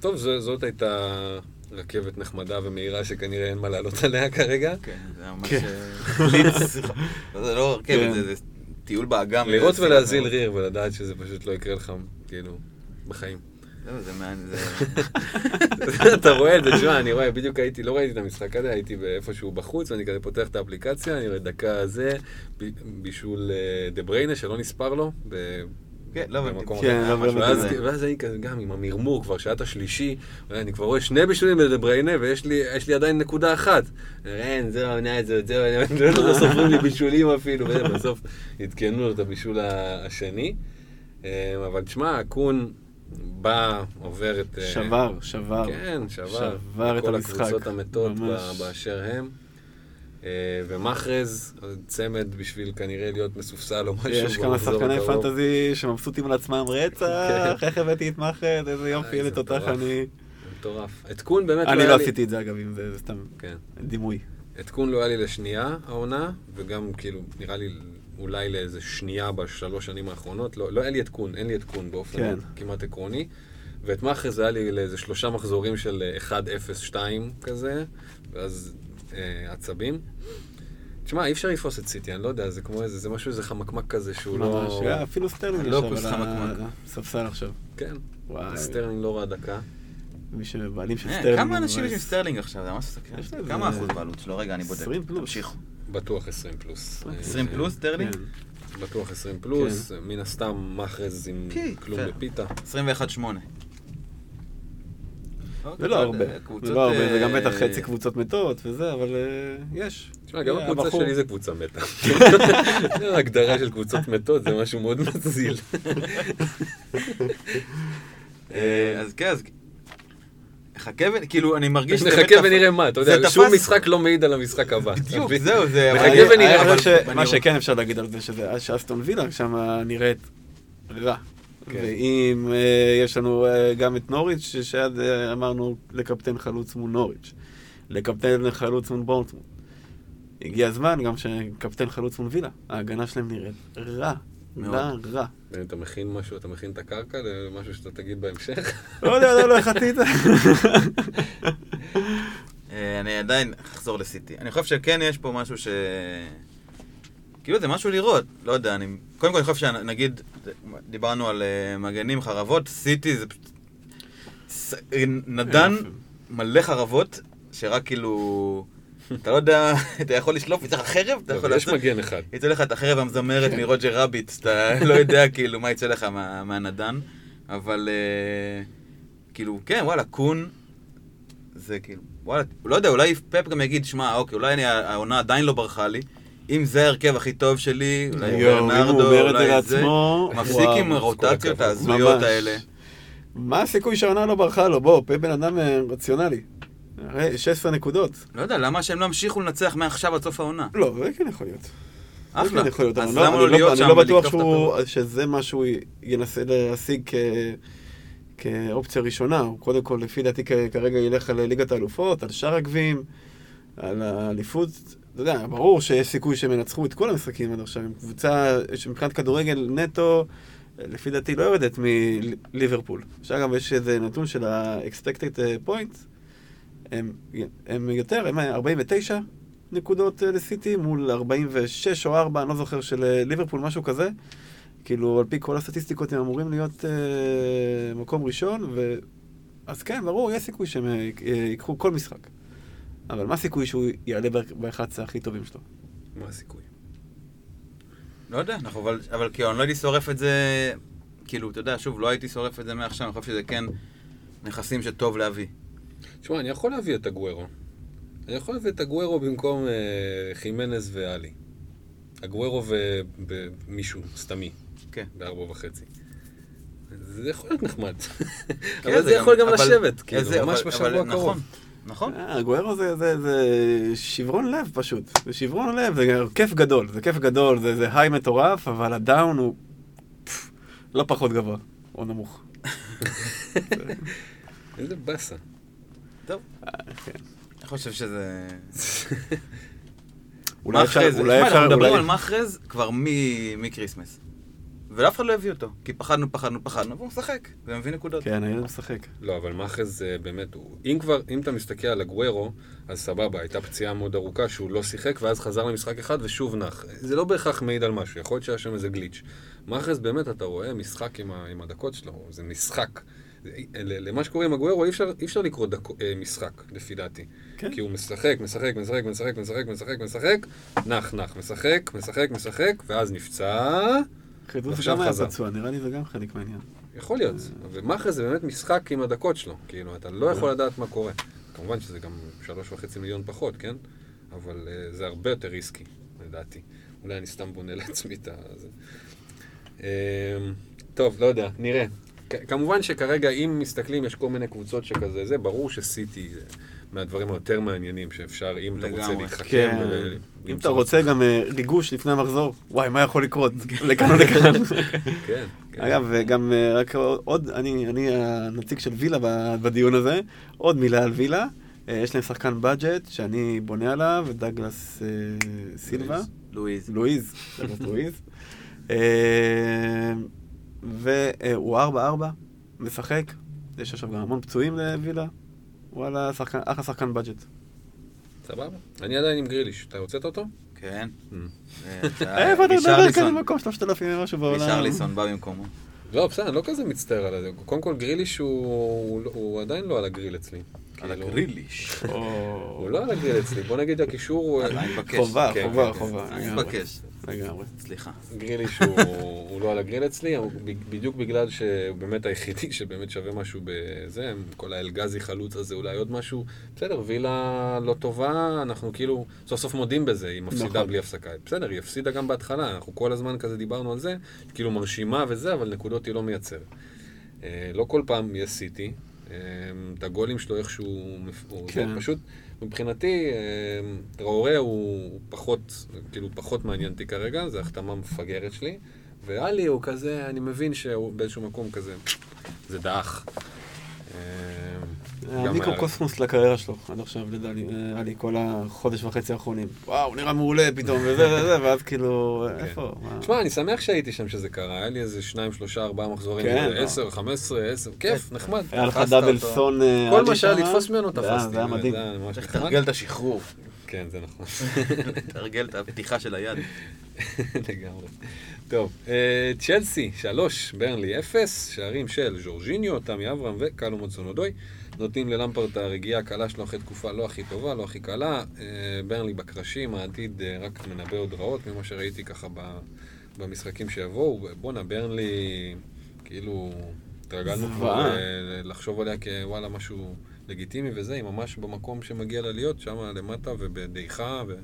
טוב, זאת הייתה רכבת נחמדה ומהירה שכנראה אין מה לעלות עליה כרגע. כן, זה ממש כן. אה, בליץ. זה לא כן. רכבת, זה- זה טיול באגם. לראות ולהזיל ריר ולדעת שזה פשוט לא יקרה לך, כאילו, בחיים. זהו, זה מעניין, זה... אתה רואה את זה, תשמע, אני רואה, בדיוק הייתי, לא ראיתי את המשחק הזה, הייתי איפשהו בחוץ, ואני כזה פותח את האפליקציה, אני רואה דקה זה, בישול אה, דה בריינה, שלא נספר לו, ב- כן, לא. במקום כן, אחר. לא, לא, ואז, ואז אני כזה גם עם המרמור, כבר שעת השלישי, ואני כבר רואה שני בישולים בדה בריינה, ויש לי, עדיין נקודה אחת. אין, זהו, העונה הזאת, זהו, לא לא סופרים לי בישולים אפילו, ובסוף עדכנו את הבישול השני. אה, אבל תשמע, אקון בא, עובר את... אה, שבר, שבר. כן, שבר. שבר את כל המשחק. הקבוצות המתות באשר הם. אה, ומחרז, צמד בשביל כנראה להיות מסופסל או משהו. יש כמה שחקני. פנטזי שמבסוטים על עצמם רצח, איך הבאתי את מאחד, איזה איזה איזה תותח מטורף. אני. מטורף. עדכון באמת אני היה לא לי- עשיתי את זה אגב, אם זה סתם כן. דימוי. עדכון לא היה לי לסאנה העונה, וגם כאילו, נראה לי אולי לאיזה סאנה בשלוש שנים האחרונות. לא, לא היה לי עדכון, אין לי עדכון באופן כן. כמעט עקרוני. ואת מאחרז היה לי לאיזה שלושה מחזורים של אה, 1-0-2 כזה, ואז אה, עצבים. תשמע, אי אפשר לתפוס את סיטי, אני לא יודע, זה כמו איזה, זה משהו, איזה חמקמק כזה שהוא ממש, לא... אפילו סטרלינג לא כוס על חמקמק. הספסל עכשיו. כן, וואי, סטרלינג לא ראה דקה. מי שבעלים של אה, סטרלינג. כמה אנשים יש עם סטרלינג עכשיו? זה ממש סקרן. כמה אחוז בעלות שלו? רגע, אני בודק. 20 פלוס. תמשיכו. בטוח 20 פלוס. 20 אה, פלוס סטרלינג? כן. בטוח 20 פלוס, מן הסתם מאחרז עם כן, כלום. בפיתה. 21-8. זה לא הרבה, זה לא הרבה, זה גם בטח חצי קבוצות. מתות וזה, אבל אה, יש. תשמע, גם אה, הקבוצה שלי זה קבוצה מתה. ההגדרה של קבוצות מתות זה משהו מאוד מזיל. אה, אז כן, אז... חכה ו... כאילו, אני מרגיש נחכה ונראה מה, אתה יודע, שום משחק לא מעיד על המשחק הבא. בדיוק? זהו, זה... נחכה ונראה, אבל- רואה- שכן אפשר להגיד על זה, שזה שאסטון וילה שם נראית רע. כן. ואם אה, יש לנו אה, גם את נוריץ', שעד אה, אמרנו לקפטן חלוץ מול נוריץ', לקפטן חלוץ מול בורנטמוט. הגיע הזמן גם שקפטן חלוץ מול וילה. ההגנה שלהם נראית רע. מאוד. רע, רע. אתה מכין משהו, אתה מכין את הקרקע למשהו שאתה תגיד בהמשך? לא יודע, לא, לא החלטתי את זה. אני עדיין אחזור לסיטי. אני חושב שכן יש פה משהו ש... כאילו זה משהו לראות, לא יודע, אני... קודם כל אני חושב שנגיד, דיברנו על אה, מגנים, חרבות, סיטי זה פשוט... ס- נדן יופי. מלא חרבות, שרק כאילו... אתה לא יודע, אתה יכול לשלוף, יצא לך חרב, אתה יכול לא, יש לעשות... מגן אחד. יצא לך את החרב המזמרת כן. מרוג'ר רביט, אתה לא יודע כאילו מה יצא לך מה- מהנדן, אבל אה, כאילו, כן, וואלה, קון, זה כאילו, וואלה, לא יודע, אולי פפ גם יגיד, שמע, אוקיי, אולי אני, העונה עדיין לא ברחה לי, אם זה ההרכב הכי טוב שלי, אולי ברנרדו, אולי זה, מפסיק וואו, עם הרוטציות. ההזויות. האלה. מה הסיכוי שהעונה לא ברחה לו? בוא, פפ בן אדם אה, רציונלי. הרי 16 נקודות. לא יודע, למה שהם לא ימשיכו לנצח מעכשיו עד סוף העונה? לא, זה כן יכול להיות. אחלה. כן יכול להיות, אז לא- למה אני לא להיות אני שם לא בטוח ולקטוף את שהוא- הפירות? שזה מה שהוא ינסה להשיג כ- כאופציה ראשונה. הוא קודם כל, לפי דעתי, כרגע ילך על ליגת האלופות, על שאר הגביעים, על האליפות. אתה יודע, ברור שיש סיכוי שהם ינצחו את כל המשחקים עד עכשיו. הם קבוצה שמבחינת כדורגל נטו, לפי דעתי לא יורדת מליברפול. שאגב, יש איזה נתון של ה-expected point, הם, הם יותר, הם 49 נקודות אה, לסיטי מול 46 או 4, אני לא זוכר, של אה, ליברפול, משהו כזה. כאילו, על פי כל הסטטיסטיקות הם אמורים להיות אה, מקום ראשון, ו... אז כן, ברור, יש סיכוי שהם אה, אה, ייקחו כל משחק. אבל מה הסיכוי שהוא יעלה ב-11 הכי טובים שלו? מה הסיכוי? לא יודע, אנחנו, אבל, אבל כאילו, אני לא הייתי שורף את זה, כאילו, אתה יודע, שוב, לא הייתי שורף את זה מעכשיו, אני חושב שזה כן נכסים שטוב להביא. תשמע, אני יכול להביא את הגוורו. אני יכול להביא את הגוורו במקום אה, חימנז ואלי. הגוורו ומישהו סתמי, כן. בארבע וחצי. זה יכול להיות נחמד. כן, אבל זה יכול גם אבל- לשבת, כאילו, ממש אבל- בשבוע אבל- הקרוב. נכון. אה, גוארו זה, זה, זה שברון לב פשוט. זה שברון לב, זה כיף גדול. זה כיף גדול, זה, זה היי מטורף, אבל הדאון הוא פף, לא פחות גבוה, או נמוך. איזה באסה. טוב, אה, כן. אני חושב שזה... אולי אפשר, אולי אפשר, אנחנו מדברים אולי... על מאחז כבר מקריסמס. ואף אחד לא הביא אותו. כי פחדנו, פחדנו, פחדנו, והוא משחק, ומביא נקודות. כן, הילד משחק. לא, אבל מאחז אה, באמת, הוא- אם כבר, אם אתה מסתכל על הגוורו, אז סבבה, הייתה פציעה מאוד ארוכה שהוא לא שיחק, ואז חזר למשחק אחד ושוב נח. זה לא בהכרח מעיד על משהו, יכול להיות שהיה שם איזה גליץ'. מאחז באמת, אתה רואה משחק עם, ה, עם הדקות שלו, זה משחק. למה שקורה עם הגוורו אי אפשר, אי אפשר לקרוא דקו, אה, משחק, לפי דעתי. כן. כי הוא משחק, משחק, משחק, משחק, משחק, משחק, משחק, נח, נח, משחק, משחק, משחק, ואז נפצע. חידוש גם היה. פצוע, נראה לי זה גם חלק מהעניין. יכול להיות, ומאחז זה באמת משחק עם הדקות שלו, כאילו, אתה לא יכול לדעת מה קורה. כמובן שזה גם שלוש וחצי מיליון פחות, כן? אבל uh, זה הרבה יותר ריסקי, לדעתי. אולי אני סתם בונה לעצמי את ה... זה. Um, טוב, לא יודע, נראה. כמובן שכרגע, אם מסתכלים, יש כל מיני קבוצות שכזה, זה ברור שסיטי זה מהדברים היותר מעניינים שאפשר, אם אתה רוצה. להתחכם. כן. ול- אם אתה רוצה גם אה, ריגוש לפני המחזור, וואי, מה יכול לקרות? לכאן או לכאן. כן, כן. אגב, גם אה, רק עוד, אני אני הנציג של וילה בדיון הזה, עוד מילה על וילה. אה, יש להם שחקן בדג'ט שאני בונה עליו, דגלס אה, סילבה. לואיז. לואיז, דגלס לואיז. אה, והוא 4-4, משחק. יש עכשיו גם המון פצועים לווילה. וואלה, שחקן, אחלה שחקן בדג'ט. סבבה. אני עדיין עם גריליש, אתה הוצאת אותו? כן. Mm. אה, איפה אתה מדבר רישרליסון. במקום 3,000 ומשהו בעולם? רישרליסון בא במקומו. לא, בסדר, אני לא כזה מצטער על זה. קודם כל, גריליש הוא, עדיין לא על הגריל אצלי. על כאילו, הגריליש. הוא לא על הגריל אצלי. בוא נגיד הקישור הוא... מבקש. חובה, כן, חובה, כן, חובה. אני לגמרי. סליחה. גריליש הוא, הוא לא על הגריל אצלי, בדיוק בגלל שהוא באמת היחידי שבאמת שווה משהו בזה, כל האלגזי חלוץ הזה, אולי עוד משהו. בסדר, וילה לא טובה, אנחנו כאילו סוף סוף מודים בזה, היא מפסידה נכון. בלי הפסקה. בסדר, היא הפסידה גם בהתחלה, אנחנו כל הזמן כזה דיברנו על זה, כאילו מרשימה וזה, אבל נקודות היא לא מייצרת. אה, לא כל פעם יש סיטי, אה, את הגולים שלו איכשהו, כן. פשוט, מבחינתי, אה, טראורה הוא פחות, כאילו פחות מעניין אותי כרגע, זו החתמה מפגרת שלי, ואלי הוא כזה, אני מבין שהוא באיזשהו מקום כזה, זה דעך. אה, המיקרוקוסמוס לקריירה שלו, עד עכשיו, לדעתי, היה לי כל החודש וחצי האחרונים. וואו, נראה מעולה פתאום, וזה וזה, ואז כאילו, כן. איפה? מה? תשמע, אני שמח שהייתי שם שזה קרה, היה לי איזה שניים, שלושה, ארבעה מחזורים, כן. עשר, חמש עשרה, עשר, כיף, נחמד. היה לך דאבל. סון אה, כל מה שהיה לתפוס ממנו תפסתי. זה היה מדהים. צריך. לתרגל את השחרור. כן, זה נכון. לתרגל את הפתיחה של היד. לגמרי. טוב, אה, צ'לסי, שלוש, ברנלי, אפס, שערים של ז'ורג'יניו, תמי אברהם וקלו מוצונודוי. נותנים ללמפרט את הרגיעה הקלה שלו אחרי תקופה לא הכי טובה, לא הכי קלה. אה, ברנלי בקרשים, העתיד אה, רק מנבא עוד רעות ממה שראיתי ככה במשחקים שיבואו. בואנה, ברנלי, כאילו, התרגלנו כבר. אה, לחשוב עליה כוואלה משהו לגיטימי וזה, היא ממש במקום שמגיע לה להיות, שם למטה ובדעיכה. ו...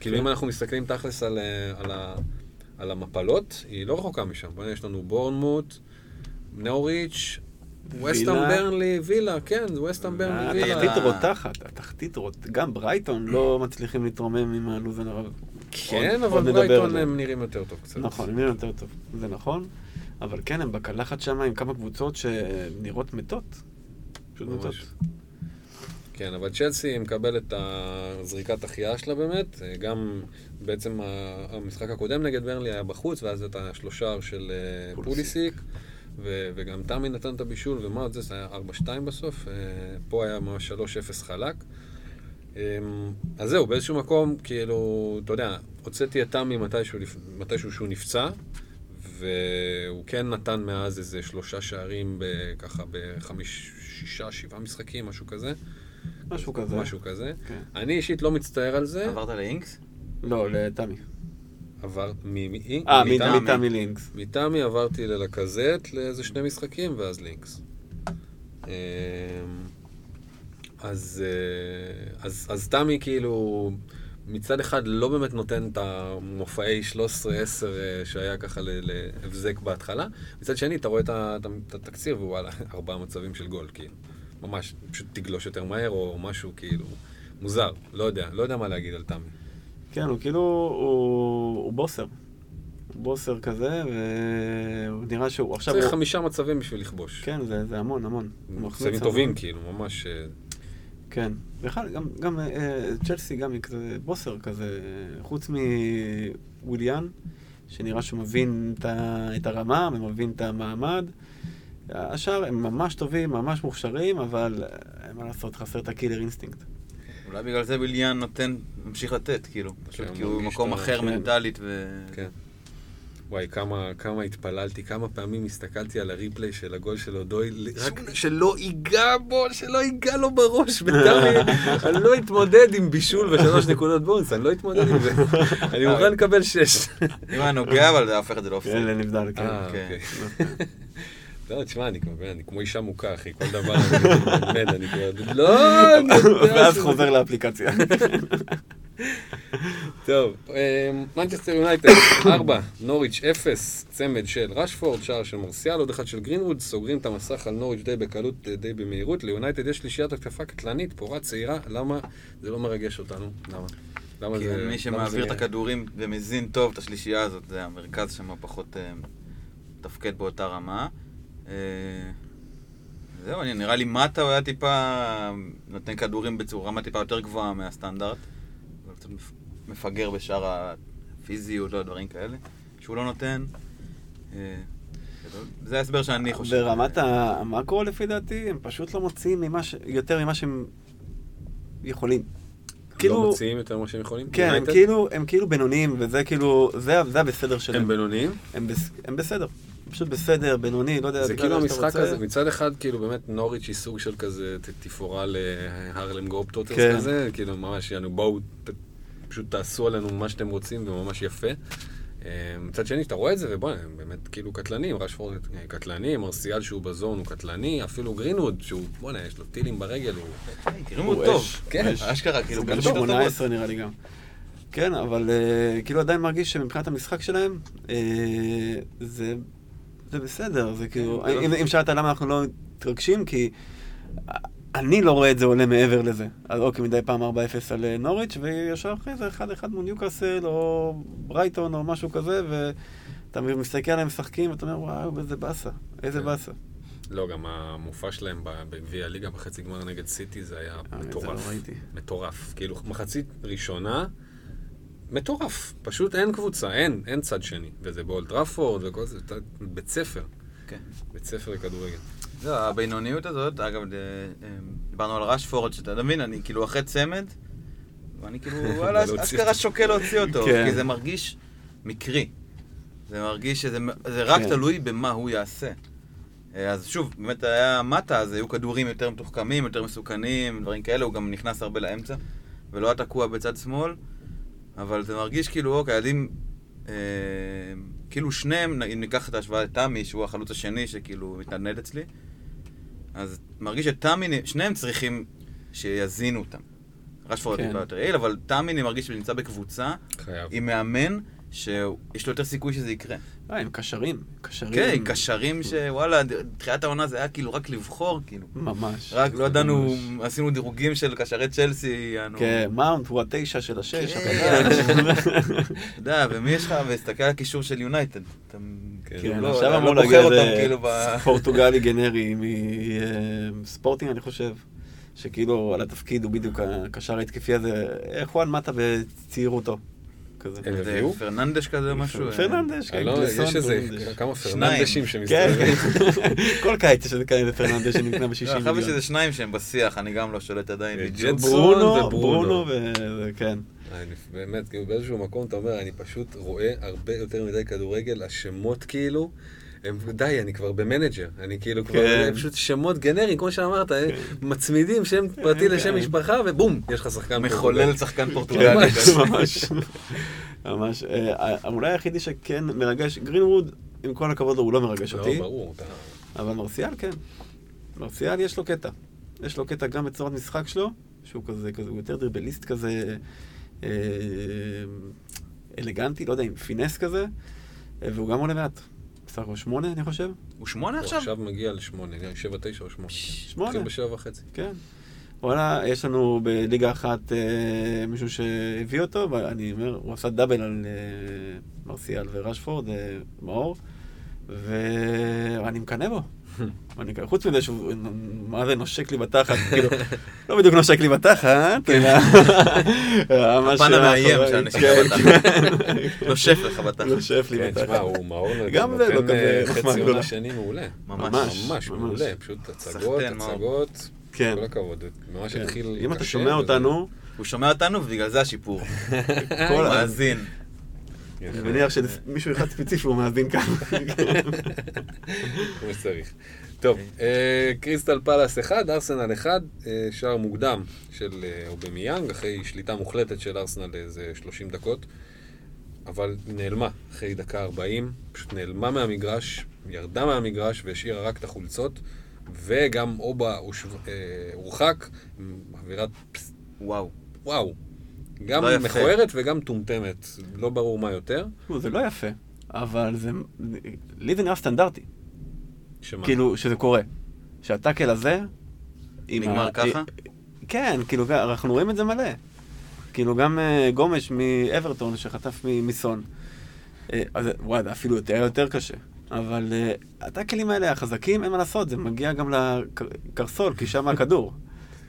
כאילו כן. אם אנחנו מסתכלים תכלס על, על, על המפלות, היא לא רחוקה משם. יש לנו בורנמוט, נאוריץ', ווסטהאם וילה. ברנלי, וילה, כן, ווסטהאם ברנלי, וילה. התחתית רותחת, התחתית רות... גם ברייטון לא מצליחים להתרומם עם הלוזן הרב. כן, אבל ברייטון. הם נראים יותר טוב קצת. נכון, הם נראים יותר טוב, זה נכון. אבל כן, הם בקלחת שם עם כמה קבוצות שנראות מתות. פשוט. מתות. כן, אבל צ'לסי מקבל את הזריקת החייאה שלה באמת, אה, גם בעצם המשחק הקודם נגד ברנלי היה בחוץ, ואז את השלושה של אה, פוליסיק. פוליסיק, ו- וגם תמי נתן את הבישול, ומה עוד זה, זה היה 4-2 בסוף, אה, פה היה ממש 3-0 חלק. אה, אז זהו, באיזשהו מקום, כאילו, אתה יודע, הוצאתי את תמי מתישהו שהוא נפצע, והוא כן נתן מאז איזה שלושה שערים, ב- ככה בחמיש, שישה, שבעה משחקים, משהו כזה. משהו כזה. משהו כזה. כן. אני אישית לא מצטער על זה. עברת לאינקס? לא, לתמי. עבר מ... מ- אה, מתמי- לינקס. מתמי עברתי ללקזט לאיזה שני משחקים, ואז לינקס. אמ, אז, אה, אז, אז תמי כאילו, מצד אחד לא באמת נותן את המופעי 13-10 אה, שהיה ככה להבזק בהתחלה, מצד שני אתה רואה את התקציר ווואלה, ארבעה מצבים של גול, כאילו. ממש, פשוט תגלוש יותר מהר או משהו כאילו מוזר, לא יודע, לא יודע מה להגיד על תמי. כן, הוא כאילו, הוא, הוא בוסר. בוסר כזה, והוא נראה שהוא עכשיו... צריך הוא... חמישה מצבים בשביל לכבוש. כן, זה, זה המון, המון. מצבים. טובים, כאילו, ממש... אה, כן. בכלל, גם, גם אה, צ'לסי גם היא כזה בוסר כזה, חוץ מוויליאן, שנראה שהוא מבין את, ה, את הרמה ומבין את המעמד. השאר הם ממש טובים, ממש מוכשרים, אבל אין מה לעשות, חסר את ה killer instinct. אולי בגלל זה וויליאן נותן, ממשיך לתת, כאילו. פשוט כן, כי הוא במקום אחר. מנטלית ו... כן. וואי, כמה, כמה התפללתי, כמה פעמים הסתכלתי על ה replay של הגול של אודוי, רק שלא ייגע בו, שלא ייגע לו בראש. בינתיים אני לא אתמודד עם בישול ושלוש נקודות בונוס, אני לא אתמודד עם זה. אני מוכן לקבל שש. אם היה נוגע, אבל זה הופך את זה לאופסייד. אלה נבדל, כן. לא, תשמע, אני כמו- אני כמו אישה מוכה, אחי, כל דבר אני מלמד, אני כבר... לא! ואז חוזר לאפליקציה. טוב, מנצ'סטר יונייטד, 4, נוריץ' 0, צמד של רשפורד, שער של מרסיאל, עוד אחד של גרינווד, סוגרים את המסך על נוריץ' די בקלות, די במהירות. ליונייטד יש שלישיית התקפה קטלנית, פורה צעירה, למה זה לא מרגש אותנו? למה? למה כי זה... מי למה שמעביר את הכדורים ומזין טוב את השלישייה הזאת, זה המרכז שם פחות מתפקד באותה רמה. אה, זהו, נראה לי מטה הוא היה טיפה נותן כדורים בצורה רמה טיפה יותר גבוהה מהסטנדרט. אבל קצת מפ- מפגר בשאר הפיזיות, לא דברים כאלה, שהוא לא נותן. אה, זה ההסבר שאני חושב. ברמת המקרו, לפי דעתי, הם פשוט לא מוציאים ממה ש- יותר ממה שהם יכולים. לא מוציאים יותר ממה שהם יכולים? כן, הם? כאילו, הם כאילו בינוניים, וזה כאילו, זה, זה הבסדר שלהם. הם בינוניים? הם, בס, הם בסדר. פשוט בסדר, בינוני, לא יודע. זה כאילו המשחק. הזה, מצד אחד, כאילו באמת נוריץ' היא סוג של כזה תפאורה להארלם גלובטרוטרס כן. כזה, כאילו ממש, יענו, בואו, ת- פשוט תעשו עלינו מה שאתם רוצים וממש יפה. אה, מצד שני, שאתה רואה את זה, ובוא'נה, הם באמת כאילו קטלנים, רשפורד אה, קטלני, מרסיאל שהוא ב zone הוא קטלני, אפילו גרינווד, שהוא, בוא'נה, יש לו טילים ברגל, הוא... הוא טוב. כן, אש. אשכרה, כאילו, בן 18 נראה לי גם. כן, אבל אה, כאילו עדיין מרגיש שמבחינת המשחק שלהם, זה, זה בסדר, זה כאילו, כן, אם, אם שאלת למה אנחנו לא מתרגשים, כי אני לא רואה את זה עולה מעבר לזה. אז אוקיי, מדי פעם 4-0 על אה, נוריץ', וישר אחרי זה 1-1 מול ניוקאסל, או ברייטון, או משהו כזה, ואתה מסתכל עליהם משחקים, ואתה אומר, וואו, איזה באסה, איזה כן. באסה. לא, גם המופע שלהם בגביע הליגה בחצי גמר נגד סיטי זה היה אה, מטורף. לא ראיתי. מטורף. כאילו, מחצית ראשונה, מטורף. פשוט אין קבוצה, אין, אין צד שני. וזה באולטראפורד וכל זה, אתה- בית ספר. כן. בית ספר לכדורגל. זהו, הבינוניות הזאת, אגב, אה, דיברנו על רשפורד, שאתה מבין, אני כאילו אחרי צמד, ואני כאילו, וואלה, להוציא אשכרה. שוקל להוציא אותו, כן. כי זה מרגיש מקרי. זה מרגיש שזה זה רק כן. תלוי במה הוא יעשה. אה, אז שוב, באמת היה מטה, אז היו כדורים יותר מתוחכמים, יותר מסוכנים, דברים כאלה, הוא גם נכנס הרבה לאמצע, ולא היה תקוע בצד שמאל, אבל זה מרגיש כאילו, אוקיי, ילדים, אה, כאילו שניהם, אם ניקח את ההשוואה לתמי, שהוא החלוץ השני שכאילו מתנדנד אצלי, אז מרגיש שתאמיני, שניהם צריכים שיזינו אותם. רשפורד כן. טיפה יותר יעיל, אבל תאמיני מרגיש שהוא נמצא בקבוצה חייב. עם מאמן שיש לו יותר סיכוי שזה יקרה. אה, הם קשרים, קשרים. כן, קשרים שוואלה, תחילת העונה זה היה כאילו רק לבחור, כאילו. ממש. רק לא ידענו. עשינו דירוגים של קשרי צ'לסי, יענו. כן, מאונט הוא התשע של השש, כן. אתה יודע, ומי יש לך, והסתכל על הקישור של יונייטד. כן. כאילו לא- עכשיו לא אמור אותם איזה כאילו. פורטוגלי גנרי מספורטינג, אני חושב, שכאילו על התפקיד הוא בדיוק הקשר ההתקפי הזה, איך הוא על מטה בצעירותו. כזה. הם זה הביאו? פרננדש כזה משהו. פרננדש, כן, לא- יש איזה. כמה. פרננדשים שמסתובבים. כן. כל קיץ יש איזה כאלה פרננדש שנקנה לא, ב-60 אני חושב מיליון. שזה שניים שהם בשיח, אני גם לא שולט עדיין אה, ברונו, וברונו. ברונו, כן. אני באמת, כאילו באיזשהו מקום אתה אומר, אני פשוט רואה הרבה יותר מדי כדורגל, השמות כאילו, הם, די, אני כבר ב manager, אני כאילו כבר, כן. פשוט שמות גנריים, כמו שאמרת, אה, מצמידים שם פרטי כן. לשם משפחה, ובום, יש לך שחקן מחולל שחקן כן, פורטוגלי. כזה. ממש. ממש. אה, אולי היחידי שכן מרגש, גרינווד, עם כל הכבוד לו, הוא לא מרגש לא, אותי. ברור, אתה... אבל מרסיאל כן. מרסיאל יש לו קטע. יש לו קטע גם בצורת משחק שלו, שהוא כזה, כזה, הוא יותר דריבליסט כזה, אה, אלגנטי, לא יודע, עם פינס כזה, אה, והוא גם עולה מעט. בסך הכל שמונה, אני חושב. הוא שמונה הוא עכשיו? עכשיו מגיע לשמונה, נראה לי שבע, תשע או שמונה. שמונה. התחיל בשבע וחצי. כן. וואלה, יש לנו בליגה אחת אה, מישהו שהביא אותו, ואני אומר, הוא עשה דאבל על אה, מרסיאל ורשפורד, אה, מאור, ואני מקנא בו. ואני כזה, חוץ מזה שהוא, מה זה נושק לי בתחת, כאילו, לא בדיוק נושק לי בתחת, אלא... ממש הפן המאיים מאחורי, שהנשיקה כן, בתחת. כן. נושף לך בתחת. נושף לי כן, תשמע, בתחת. הוא מאור, גם זה לא כזה אה, מחמאה חצי גדולה. עונה שני מעולה. ממש. ממש. מעולה, פשוט הצגות. הצגות, כן. כל הכבוד, ממש כן. התחיל אם אתה שומע אותנו, הוא שומע אותנו ובגלל זה השיפור. כל מאזין. אני מניח שמישהו אחד ספציפי הוא מאזין כאן. כמו שצריך. טוב, אה, קריסטל פלאס 1, ארסנל 1, אה, שער מוקדם של אה, אובמיאנג, אחרי שליטה מוחלטת של ארסנל לאיזה 30 דקות, אבל נעלמה אחרי דקה 40, פשוט נעלמה מהמגרש, ירדה מהמגרש והשאירה רק את החולצות, וגם אובה הורחק, אווירת וואו. וואו. גם לא. מכוערת וגם מטומטמת, לא ברור מה יותר. תראו, זה לא יפה, אבל זה... לי זה נראה סטנדרטי, שמה? כאילו, שזה קורה. שהטאקל הזה... נגמר ה- ככה? כן, כאילו, אנחנו רואים את זה מלא. כאילו, גם אה, גומש מאברטון שחטף מסון. אה, אז וואי, זה אפילו יותר יותר קשה. אבל אה, הטאקלים האלה החזקים, אין מה לעשות, זה מגיע גם לקרסול, כי שם הכדור.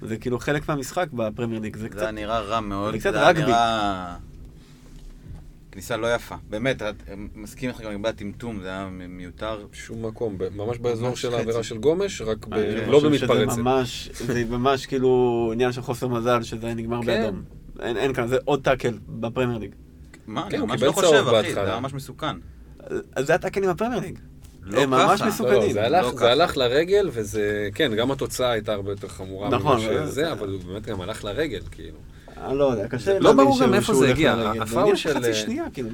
זה כאילו חלק מהמשחק בפרמייר ליג, זה זה קצת... נראה רע מאוד. זה קצת רגבי. נראה... כניסה לא יפה. באמת, את- מסכים איתך גם לגבי הטמטום, זה היה מיותר. שום מקום, ב- ממש באזור ממש של חצי. העבירה של גומש, רק ב- אני לא במתפרצת. ממש, זה ממש כאילו עניין של חוסר מזל, שזה היה נגמר כן. באדום. אין, אין כאן, זה עוד טאקל בפרמייר ליג. מה, כן, אני ממש לא חושב, אחי, זה בהתחלה. היה ממש מסוכן. אז זה הטאקלים בפרמייר ליג. לא הם ממש ככה. מסוכנים. לא, לא, זה הלך, לא זה. הלך לרגל, וזה, כן, גם התוצאה הייתה הרבה יותר חמורה נכון, ממה אבל- שזה, אבל הוא באמת גם הלך לרגל, כאילו. אני לא יודע, קשה לא להבין ברור גם מאיפה שהוא זה הגיע. הפאול של- חצי שנייה, כאילו,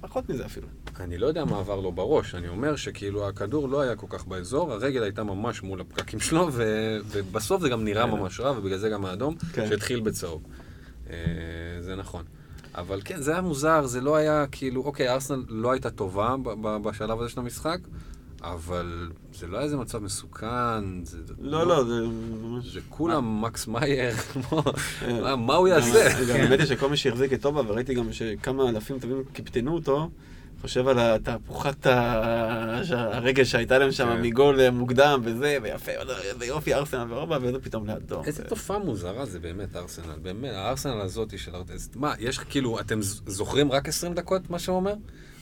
פחות מזה אפילו. אני לא יודע מה עבר לו בראש, אני אומר שכאילו הכדור לא היה כל כך באזור, הרגל הייתה ממש מול הפקקים שלו. ובסוף זה גם נראה כן. ממש רע, ובגלל זה גם האדום, כן. שהתחיל בצהוב. אה, זה נכון. אבל כן, זה היה מוזר, זה לא היה כאילו, אוקיי, ארסנל לא הייתה טובה בשלב הזה של המשחק, אבל זה לא איזה מצב מסוכן, זה... לא, לא, זה ממש... זה כולם מקס מאייר, אה, מה- הוא יעשה? האמת היא שכל מי שהחזיק את טובה, וראיתי גם שכמה אלפים טובים קיפטנו אותו, חושב על התהפוכת הרגל שהייתה להם שם כן. מגול אה, מוקדם וזה, ויפה, איזה יופי ארסנל ואורבה, וזה פתאום לאדום. איזה זה- תופעה מוזרה זה באמת ארסנל, באמת, הארסנל הזאת של ארטטה, מה, יש כאילו, אתם זוכרים רק 20 דקות מה שהוא אומר?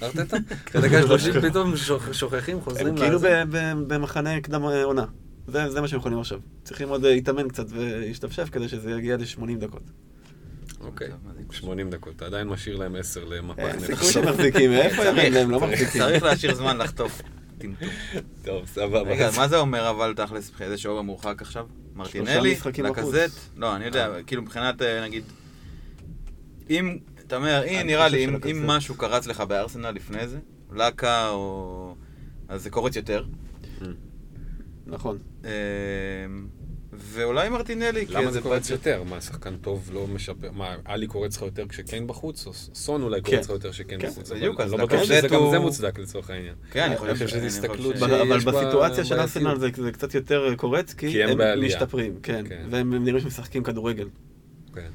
ארטטה? בדקה 30 פתאום שוכ- שוכחים, חוזרים הם כאילו לזה. ב- ב- במחנה קדם עונה. זה זה מה שהם יכולים עכשיו. צריכים עוד אה, להתאמן קצת ולהשתפשף כדי שזה יגיע ל-80 דקות. אוקיי, 80 דקות, אתה עדיין משאיר להם 10 למפח אין נפש. סיכוי שמחזיקים, יבין להם? לא מחזיקים. צריך להשאיר זמן לחטוף. טמטום. טוב, סבבה. רגע, מה זה אומר אבל תכלס, איזה שאור מורחק עכשיו? מרטינלי? לקזט? לא, אני יודע, כאילו מבחינת, אה, נגיד, אם, אתה אומר, אם נראה לי, אם- משהו קרץ לך בארסנל לפני זה, לקה או... אז זה קורץ יותר. נכון. ואולי מרטינלי, כי למה איזה זה קורץ יותר? מה, שחקן טוב לא משפר? מה, עלי קורץ לך יותר כשקיין בחוץ? או סון אולי כן. קורץ לך יותר כשקיין כן, בחוץ? בדיוק, אבל אז לא בטוח שזה גם זה מוצדק לצורך העניין. כן, אני חושב חושב ש- שזו אני הסתכלות אבל אבל שיש בה בסיטואציה של. ארסנל זה זה קצת יותר קורץ, כי הם. משתפרים, כן. כן. והם נראים שמשחקים כדורגל. כן.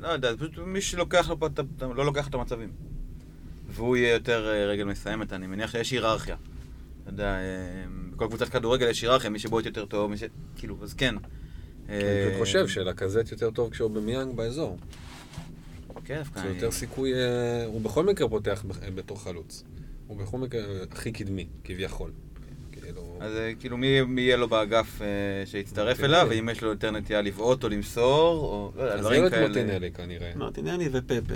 לא יודע, פשוט מי שלוקח לו פה, לא לוקח את המצבים. והוא יהיה יותר אה, רגל מסיימת, אני מניח שיש היררכיה. אתה יודע, אה, בכל קבוצת כדורגל יש היררכיה, מי שבועט יותר טוב, מי ש... כאילו, אז כן. אני אה, פשוט חושב שלקזט יותר טוב כשהוא במיאנג באזור. כן, דווקא זה יותר סיכוי, אה, הוא בכל מקרה פותח ב- בתור חלוץ. הוא בכל מקרה הכי קדמי, כביכול. כאילו... אז אה, כאילו, מי מי יהיה לו באגף אה, שיצטרף מרטינלי. אליו, ואם יש לו יותר נטייה לבעוט או למסור, או לא אז דברים יהיה לו את כאלה. מרטינלי כנראה. מרטינלי ופפה.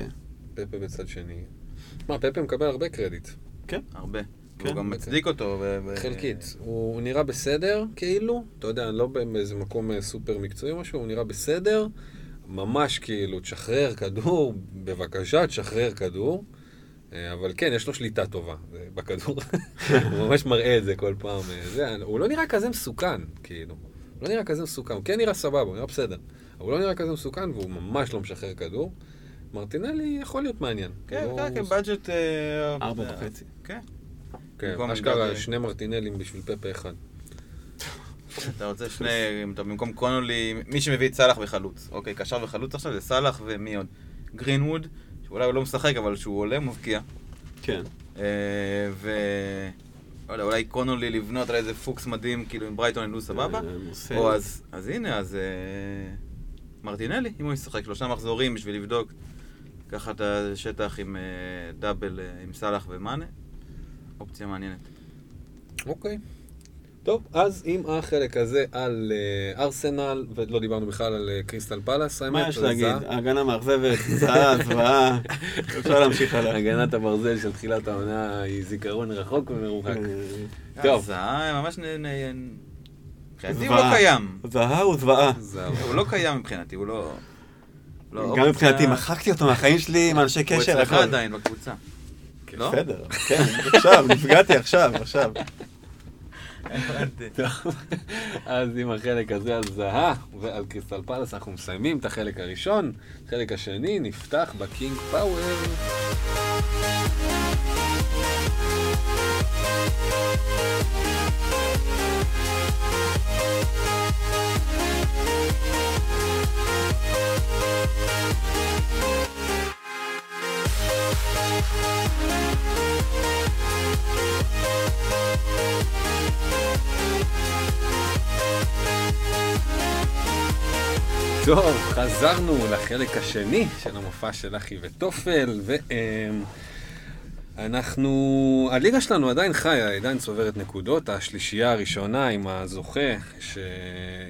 פפה בצד שני. מה, פפה מקבל הרבה קרדיט. כן. הרבה. כן, והוא גם. מצדיק אותו. ו- חלקית. הוא הוא נראה בסדר, כאילו. אתה יודע, לא באיזה מקום אה, סופר מקצועי או משהו, הוא נראה בסדר. ממש כאילו, תשחרר כדור, בבקשה, תשחרר כדור. אה, אבל כן, יש לו שליטה טובה זה בכדור. הוא ממש מראה את זה כל פעם. אה, זה, הוא לא נראה כזה מסוכן, כאילו. הוא לא נראה כזה מסוכן. הוא כן נראה סבבה, הוא נראה בסדר. הוא לא נראה כזה מסוכן, והוא ממש לא משחרר כדור. מרטינלי יכול להיות מעניין. כן, כן, כן, בדג'ט... אה, ארבע אה, וחצי. כן. כן, אשכרה שני מרטינלים בשביל פפה אחד. אתה רוצה שני, אם אתה במקום קונולי, מי שמביא את סאלח וחלוץ. אוקיי, קשר וחלוץ עכשיו זה סאלח ומי עוד? גרינווד, שאולי הוא לא משחק, אבל כשהוא עולה, מבקיע. כן. אה, ו... לא יודע, אולי קונולי לבנות על איזה פוקס מדהים, כאילו עם ברייטון ינדו סבבה. אה. או אז, אז הנה, אז אה, מרטינלי, אם הוא ישחק שלושה מחזורים בשביל לבדוק, ככה את השטח עם אה, דאבל אה, עם סאלח ומאנה, אופציה מעניינת. אוקיי. טוב, אז עם החלק הזה על אה, ארסנל, ולא דיברנו בכלל על אה, קריסטל פלאס, האמת. מה יש להגיד? ההגנה מאכזבת, זהה, זוועה, אפשר להמשיך הלאה. הגנת הברזל של תחילת העונה היא זיכרון רחוק ומרוחק. אה, טוב. אז אה, ממש נ... מבחינתי הוא זוועה. לא קיים. זהה וזוועה. זהו. הוא לא קיים מבחינתי, הוא לא... לא גם מבחינתי, מחקתי אותו מהחיים שלי עם אנשי הוא קשר, אצלך הכל. עדיין בקבוצה. לא? בסדר, כן, עכשיו, נפגעתי עכשיו, עכשיו. אז עם החלק הזה על זהה ועל קריסטל פלאס אנחנו מסיימים את החלק הראשון. החלק השני נפתח בקינג פאוור. טוב, חזרנו לחלק השני של המופע של אחי וטופל, ואנחנו... הליגה שלנו עדיין חיה, עדיין צוברת נקודות. השלישייה הראשונה עם הזוכה, ש...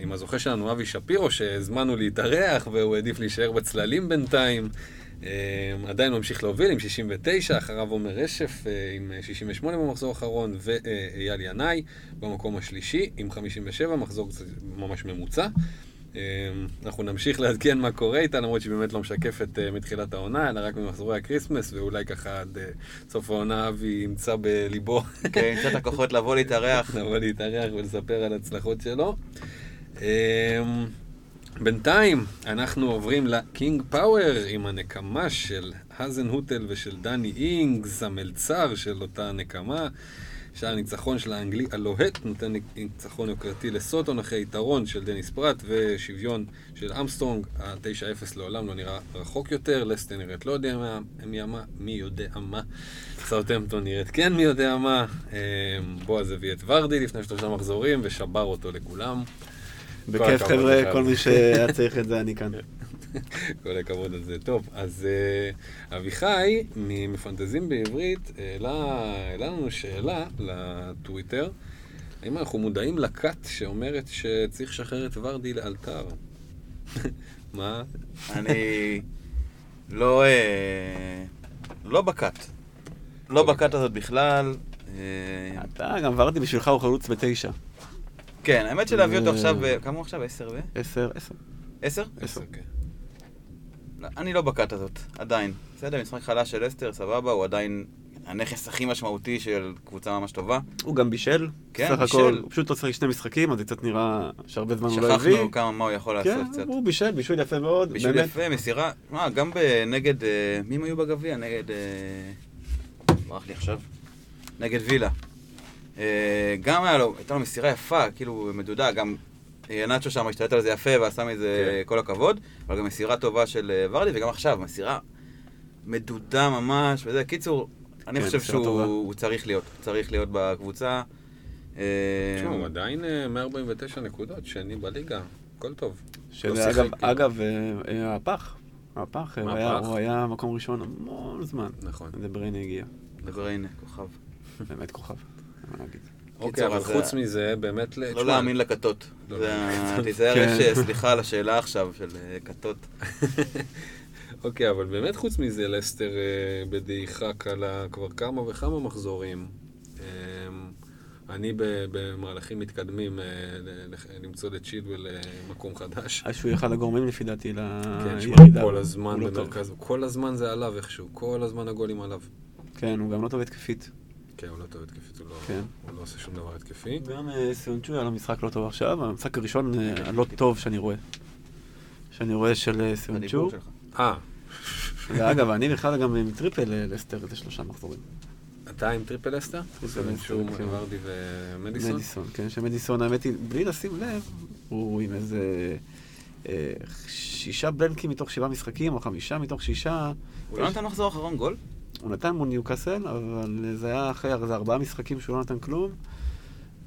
עם הזוכה שלנו, אבי שפירו, שהזמנו להתארח, והוא העדיף להישאר בצללים בינתיים. אה, עדיין ממשיך להוביל עם 69, אחריו עומר רשף אה, עם 68 במחזור האחרון, ואייל ינאי במקום השלישי עם 57, מחזור ממש ממוצע. אה, אנחנו נמשיך לעדכן מה קורה איתה, למרות שהיא באמת לא משקפת אה, מתחילת העונה, אלא רק ממחזורי הכריסמס, ואולי ככה עד אה, סוף העונה אבי ימצא בליבו כן, ימצא את הכוחות לבוא להתארח. לבוא להתארח ולספר על הצלחות שלו. בינתיים, אנחנו עוברים לקינג פאוור עם הנקמה של האזנהוטל ושל דני אינגס, המלצר של אותה נקמה. שער הניצחון של האנגלי הלוהט נותן ניצחון יוקרתי לסוטון אחרי יתרון של דניס פראט ושוויון של אמסטרונג. ה-9-0 לעולם לא נראה רחוק יותר, לסטר נראית לא יודע מה, מי, מה, מי יודע מה. סאוטהמפטון נראית כן מי יודע מה. אמ, בועז הביא את ורדי לפני שלושה מחזורים ושבר אותו לכולם. בכיף חבר'ה. כל מי שהיה צריך את זה, אני כאן. כל הכבוד על זה. טוב, אז uh, אביחי ממפנטזים בעברית העלה, לנו שאלה לטוויטר, האם אנחנו מודעים לכת שאומרת שצריך לשחרר את ורדי לאלתר? מה? אני לא... אה, לא בכת. לא בכת הזאת בכלל. אה, אתה גם ורדי בשבילך הוא חלוץ בתשע. כן, האמת שלהביא אותו אה. עכשיו, ב- כמה הוא עכשיו? עשר ו? עשר, עשר. עשר? עשר. כן. לא, אני לא בכת הזאת, עדיין. בסדר, משחק חלש של אסטר, סבבה, הוא עדיין הנכס הכי משמעותי של קבוצה ממש טובה. הוא גם בישל. כן, סך בישל. הכל, הוא פשוט לא צריך שני משחקים, אז זה קצת נראה שהרבה זמן הוא לא הביא. שכחנו כמה מה הוא יכול כן, לעשות קצת. הוא בישל, בישול יפה מאוד. בישול באמת. יפה, מסירה. מה, גם נגד... מי הם היו בגביע? נגד... אה, ברח לי עכשיו. נגד וילה. אה, גם היה לו, הייתה לו מסירה יפה, כאילו מדודה, גם אה, נאצ'ו שם השתלט על זה יפה ועשה מזה כן. כל הכבוד, אבל גם מסירה טובה של אה, ורדי, וגם עכשיו, מסירה מדודה ממש, וזה, קיצור, אני כן, חושב. שהוא הוא צריך להיות, צריך להיות בקבוצה. תשמע, הוא עדיין אה, 149 נקודות, שני בליגה, הכל טוב. לא אגב, הפח. הפח, הוא היה- מקום ראשון המון זמן. נכון. זה בריינה הגיע. דבריינה, כוכב. באמת כוכב. אוקיי, אבל חוץ מזה, באמת... לא להאמין לכתות. לא. תיזהר, כן. יש, אה, סליחה על השאלה עכשיו של אה, כתות. אוקיי, אבל באמת חוץ מזה, לסטר אה, בדעיכה קלה כבר כמה וכמה מחזורים. אה, אני ב- במהלכים מתקדמים למצוא לצ'ילואל אה, מקום חדש. אז שהוא אחד הגורמים לפי דעתי כן, שמע, לירידה. כל הזמן לא. במרכז, כל הזמן זה עליו איכשהו, כל הזמן הגולים עליו. כן, הוא גם לא טוב התקפית. כן, הוא לא טוב התקפית, הוא לא- כן. הוא לא עושה שום דבר התקפי. גם אה, סויונצ'ו היה לו משחק לא טוב עכשיו, המשחק הראשון אה, הלא טוב שאני רואה. שאני רואה של אה, סויונצ'ו. אה, ואגב, אני בכלל גם עם triple לסטר איזה שלושה מחזורים. אתה עם triple לסטר? לסטר, כן. ורדי ומדיסון? מדיסון, כן, שמדיסון, האמת היא, בלי לשים לב, הוא עם איזה אה, שישה בלנקים מתוך שבעה משחקים, או חמישה מתוך שישה. הוא לא נתן מחזור אחרון גול? הוא נתן מול ניוקאסל, אבל זה היה אחרי איזה ארבעה משחקים שהוא לא נתן כלום.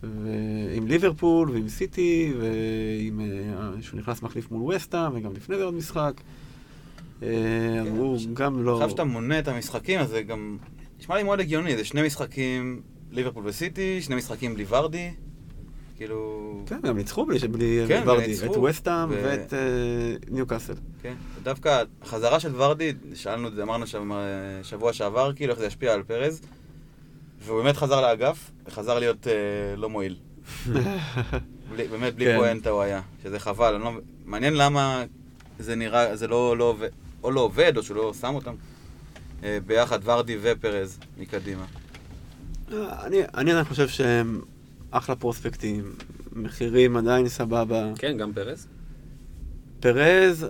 ועם ליברפול, ועם סיטי, ועם... אה, שהוא נכנס מחליף מול וסטה, וגם לפני זה עוד משחק. אה, כן, הוא ש- גם לא... עכשיו שאתה מונה את המשחקים, אז זה גם... נשמע לי מאוד הגיוני, זה שני משחקים ליברפול וסיטי, שני משחקים בלי ורדי. כאילו... כן, גם ניצחו בלי, בלי כן, ורדי, וניצחו, את וסטהאם ו- ואת אה, ניוקאסל. כן. דווקא החזרה של ורדי, שאלנו את זה, אמרנו שם שבוע שעבר, כאילו איך זה ישפיע על פרז. והוא באמת חזר לאגף, וחזר להיות אה, לא מועיל. בלי, באמת בלי כן. פואנטה הוא היה, שזה חבל. אני לא, מעניין למה זה נראה, זה לא, לא או לא עובד, או שהוא לא שם אותם אה, ביחד, ורדי ופרז מקדימה. אני, אני עדיין חושב שהם אחלה פרוספקטים, מחירים עדיין סבבה. כן, גם פרז. פרז,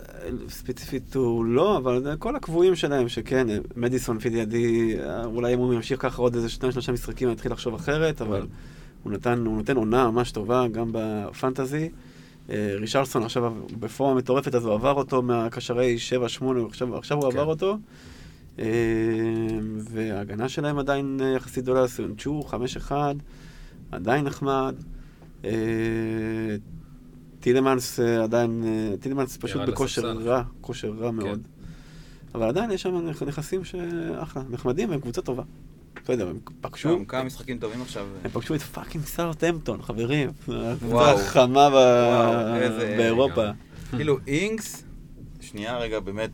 ספציפית הוא לא, אבל כל הקבועים שלהם, שכן, מדיסון לפי דעתי, אולי אם הוא ימשיך ככה עוד איזה שניים שלושה משחקים, אני אתחיל לחשוב אחרת, אבל הוא נתן, הוא נותן עונה ממש טובה, גם בפנטזי. אה, רישרלסון עכשיו בפורמה מטורפת, אז הוא עבר אותו מהקשרי 7-8, עכשיו, עכשיו הוא כן. עבר אותו. אה, וההגנה שלהם עדיין אה, יחסית גדולה, סונצ'ו, 5-1, עדיין נחמד. אה, טילמנס אה, עדיין, אה, טילמנס פשוט בכושר. רע, כושר רע כן. מאוד. אבל עדיין יש שם נכ- נכסים שאחלה, נחמדים, הם קבוצה טובה. לא יודע, הם פגשו, גם כמה משחקים טובים עכשיו. הם פגשו את פאקינג סארטהמפטון, חברים. וואו. הקבוצה החמה איזה- באירופה. כאילו אינגס, שנייה רגע, באמת,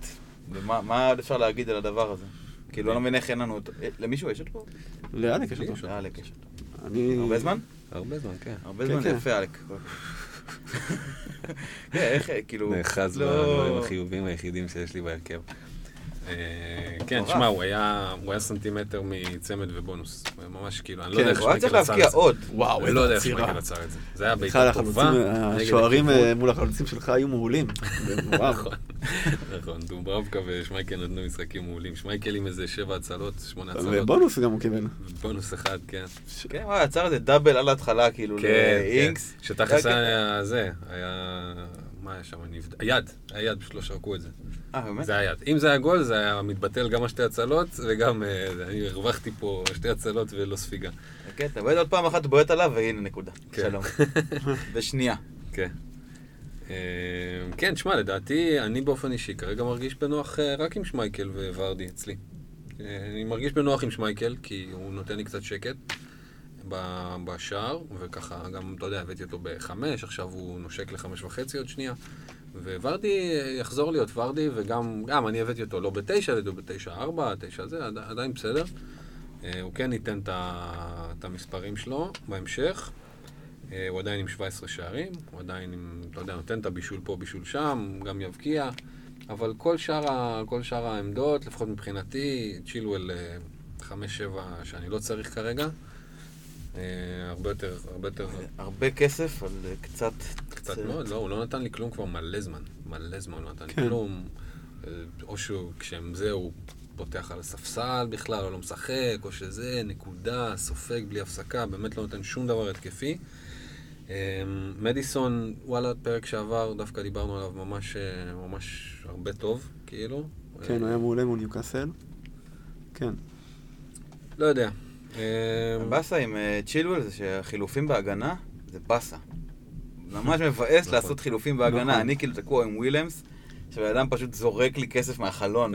מה עוד אפשר להגיד על הדבר הזה? כאילו, אני לא מבין איך אין לנו אותו. למישהו יש אותו? לאלק יש לי אותו. יש לאלק יש אותו. אני... הרבה זמן? הרבה זמן, כן. הרבה כן, זמן, כן. יפה, אלק. כן, איך, כאילו... נאחז לא- בדברים החיובים היחידים שיש לי בהרכב. אה, כן, מטורף. שמע, הוא היה הוא היה סנטימטר מצמד ובונוס. הוא היה ממש כאילו, אני לא כן, יודע איך הוא שמייקל עצר להבקיע את זה. עוד. וואו, אני לא יודע איך. שמייקל עצר את זה. זה היה החלוצים, טובה. נגד השוערים. אה, מול החלוצים שלך היו מעולים. נכון, נכון, דוברבקה ושמייקל נתנו משחקים מעולים. שמייקל עם איזה שבע הצלות, שמונה הצלות. ובונוס גם הוא קיבל. בונוס אחד, כן. כן, וואי, עצר איזה דאבל על ההתחלה, כאילו, כן, כן. לאינגס. שתכלס היה זה, היה... מה היה שם? נבד- היד, היד, פשוט לא שרקו את זה. אה, באמת? זה היד. אם זה היה גול, זה היה מתבטל גם השתי הצלות, וגם אה, אני הרווחתי פה שתי הצלות ולא ספיגה. כן, אתה בועט עוד פעם אחת, בועט עליו, והנה נקודה. כן. שלום. בשנייה. כן. אה, כן, שמע, לדעתי, אני באופן אישי כרגע מרגיש בנוח אה, רק עם שמייקל וורדי אצלי. אני מרגיש בנוח עם שמייקל, כי הוא נותן לי קצת שקט בשער, וככה גם, אתה יודע, הבאתי אותו בחמש, עכשיו הוא נושק לחמש וחצי עוד שנייה. וורדי אה, יחזור להיות ורדי, וגם גם אני הבאתי אותו לא בתשע, אותו בתשע ארבע, תשע זה, עד- עדיין בסדר. אה, הוא כן ייתן את המספרים שלו בהמשך. אה, הוא עדיין עם 17 שערים, הוא עדיין עם, אתה יודע, נותן את הבישול פה, בישול שם, גם יבקיע, אבל כל שאר, כל שאר העמדות, לפחות מבחינתי, צ'ילואל 5-7 שאני לא צריך כרגע, אה, הרבה יותר, הרבה יותר, הרבה כסף על אה, קצת... קצת מאוד, לא, הוא לא נתן לי כלום כבר מלא זמן, מלא זמן לא נתן לי כן. כלום, אה, או שהוא, כשהם זה, הוא פותח על הספסל בכלל, או לא משחק, או שזה, נקודה, סופג בלי הפסקה, באמת לא נותן שום דבר התקפי. אה, מדיסון, וואלה, פרק שעבר, דווקא דיברנו עליו ממש, אה, ממש הרבה טוב, כאילו. כן, הוא היה מעולה מול ניוקאסל. כן. לא יודע. אה, הבאסה עם אה, צ'ילואל זה שהחילופים בהגנה זה באסה. ממש מבאס נכון. לעשות חילופים בהגנה. נכון. אני כאילו תקוע עם ווילמס, שבן אדם פשוט זורק לי כסף מהחלון.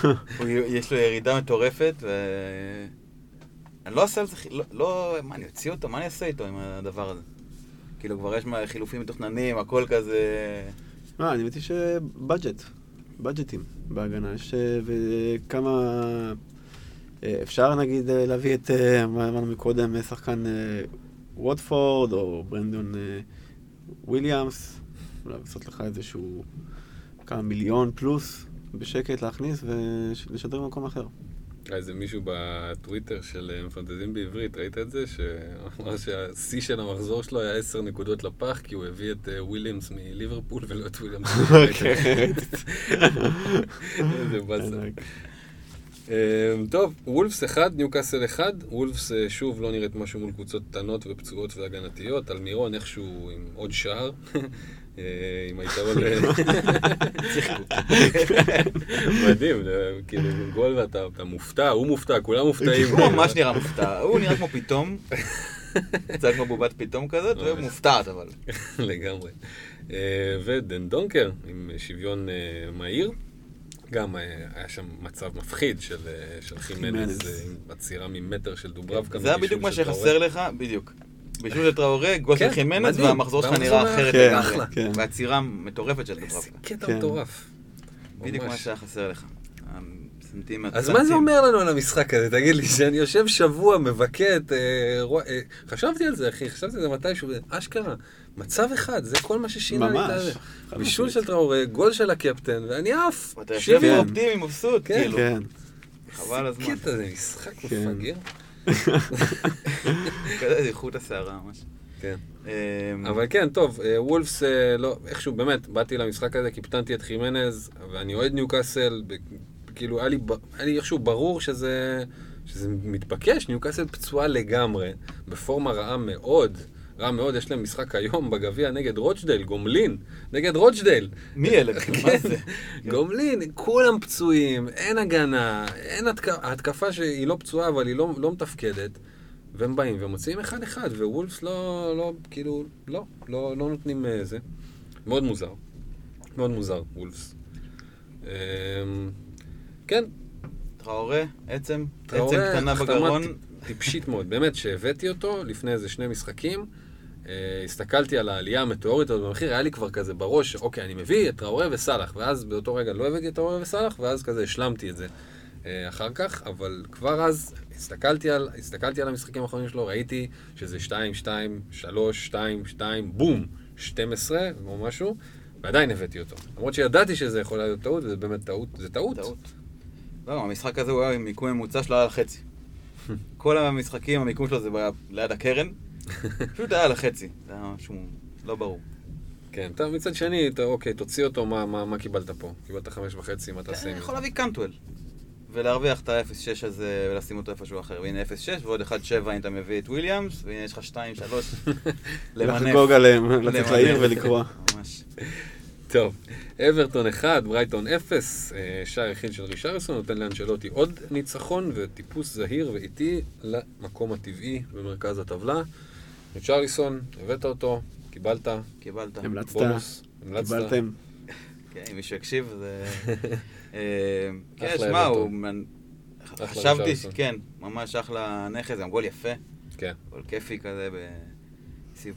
יש לו ירידה מטורפת, ו... אני לא אעשה על זה, לא- לא, מה, אני אוציא אותו? מה אני אעשה איתו עם הדבר הזה? כאילו, כבר יש חילופים מתוכננים, הכל כזה... אה, אני מבין שבאג'ט, באג'טים בהגנה. יש אה, וכמה... אה, אפשר נגיד אה, להביא את, אה, מה אמרנו מקודם, אה, שחקן אה, ווטפורד או ברנדון אה, וויליאמס, לעשות לך איזשהו כמה מיליון פלוס בשקט להכניס ולשדר במקום אחר. איזה מישהו בטוויטר של אה, מפנטזים בעברית, ראית את זה? שאמר שהשיא של המחזור שלו היה עשר נקודות לפח, כי הוא הביא את אה, וויליאמס מליברפול ולא את וויליאמס. איזה באסה. אה, טוב, וולפס 1, ניוקאסל 1. וולפס אה, שוב לא נראית משהו מול קבוצות קטנות ופצועות והגנתיות. אלמירון איכשהו עם עוד שער. אה, עם היתרון. מדהים, זה כאילו גול ואתה אתה מופתע, הוא מופתע, כולם מופתעים. הוא ממש נראה מופתע, הוא נראה כמו פתאום. קצת כמו בובת פתאום כזאת, ומופתעת אבל. לגמרי. אה, ודן דונקר עם שוויון אה, מהיר. גם אה, היה שם מצב מפחיד של, אה, של חימנז. אה, עם עצירה ממטר של דוברבקה. זה היה בדיוק מה שחסר לך, בדיוק. בישול של טראורה, גול של כן, חימנז. והמחזור שלך נראה אחרת כן, לגמרי. כן. והעצירה מטורפת של איזה דוברבקה. קטע כן. מטורף. בדיוק מה. שהיה חסר לך. הסנטימטר. אז מה זה אומר לנו על המשחק הזה? תגיד לי, שאני יושב שבוע, מבכה את... אה, אה, חשבתי על זה, אחי, חשבתי על זה מתישהו, אשכרה. מצב אחד, זה כל מה ששינה לי את ממש. הזה. חד בישול. של טראורה, גול של הקפטן, ואני עף. ואתה יושב שוויון. אופטימי, מבסוט, כן, כאילו. כן. חבל הזמן. קטע, זה משחק כן. מפגר. כזה איכות הסערה ממש. כן. אמ, אבל כן, טוב, אה, וולפס, לא, איכשהו, באמת, באתי למשחק הזה, קיפטנתי את חימנז, ואני אוהד ניוקאסל, כאילו, היה לי, היה לי איכשהו ברור שזה, שזה מתבקש, ניוקאסל פצועה לגמרי, בפורמה רעה מאוד, רעה מאוד, יש להם משחק היום בגביע נגד רוצ'דייל, גומלין, נגד רוצ'דייל. מי אלה? מה זה? גומלין, כולם פצועים, אין הגנה, אין התקפה, ההתקפה שהיא לא פצועה, אבל היא לא, לא מתפקדת, והם באים ומוציאים אחד-אחד, ווולפס לא, לא, כאילו, לא, לא, לא נותנים אה, זה. מאוד מוזר. מאוד מוזר, וולפס. כן, טראורה, עצם, עצם קטנה בגרון. טיפ- טיפשית מאוד. באמת, שהבאתי אותו לפני איזה שני משחקים, אה, הסתכלתי על העלייה המטאורית הזאת במחיר, היה לי כבר כזה בראש, אוקיי, אני מביא את טראורה וסאלח, ואז באותו רגע לא הבאתי את טראורה וסאלח, ואז כזה השלמתי את זה אה, אחר כך, אבל כבר אז הסתכלתי על, הסתכלתי על המשחקים האחרונים שלו, ראיתי שזה 2, 2, 3, 2, 2, בום, 12 או משהו, ועדיין הבאתי אותו. למרות שידעתי שזה יכול להיות טעות, וזה באמת טעות, זה טעות. טעות. לא, המשחק הזה הוא היה עם מיקום ממוצע שלו היה על החצי. כל המשחקים, המיקום שלו זה ב- ליד הקרן. פשוט היה על החצי. זה היה משהו לא ברור. כן, טוב, מצד שני, אתה, אוקיי, תוציא אותו, מה, מה, מה קיבלת פה? קיבלת חמש וחצי, מה תעשה אתה עם יכול זה? להביא קנטואל. ולהרוויח את ה-0.6 הזה ולשים אותו איפשהו אחר. והנה 0.6 ועוד 1.7 אם אתה מביא את וויליאמס, והנה יש לך 2, 3, למנף. לחגוג עליהם, לצאת. לעיר ולקרוע. ממש. טוב, אברטון 1, ברייטון 0, אה, שער יחיד של רישרסון, נותן לאנשלוטי עוד ניצחון וטיפוס זהיר ואיטי למקום הטבעי במרכז הטבלה. ריצ'רליסון, הבאת אותו, קיבלת, קיבלת. המלצת, בונוס, המלצת. קיבלתם. כן, אם מישהו יקשיב, זה... אה, כן, שמע, הוא... חשבתי. כן, ממש אחלה נכס, גם גול יפה, כן. גול כיפי כזה,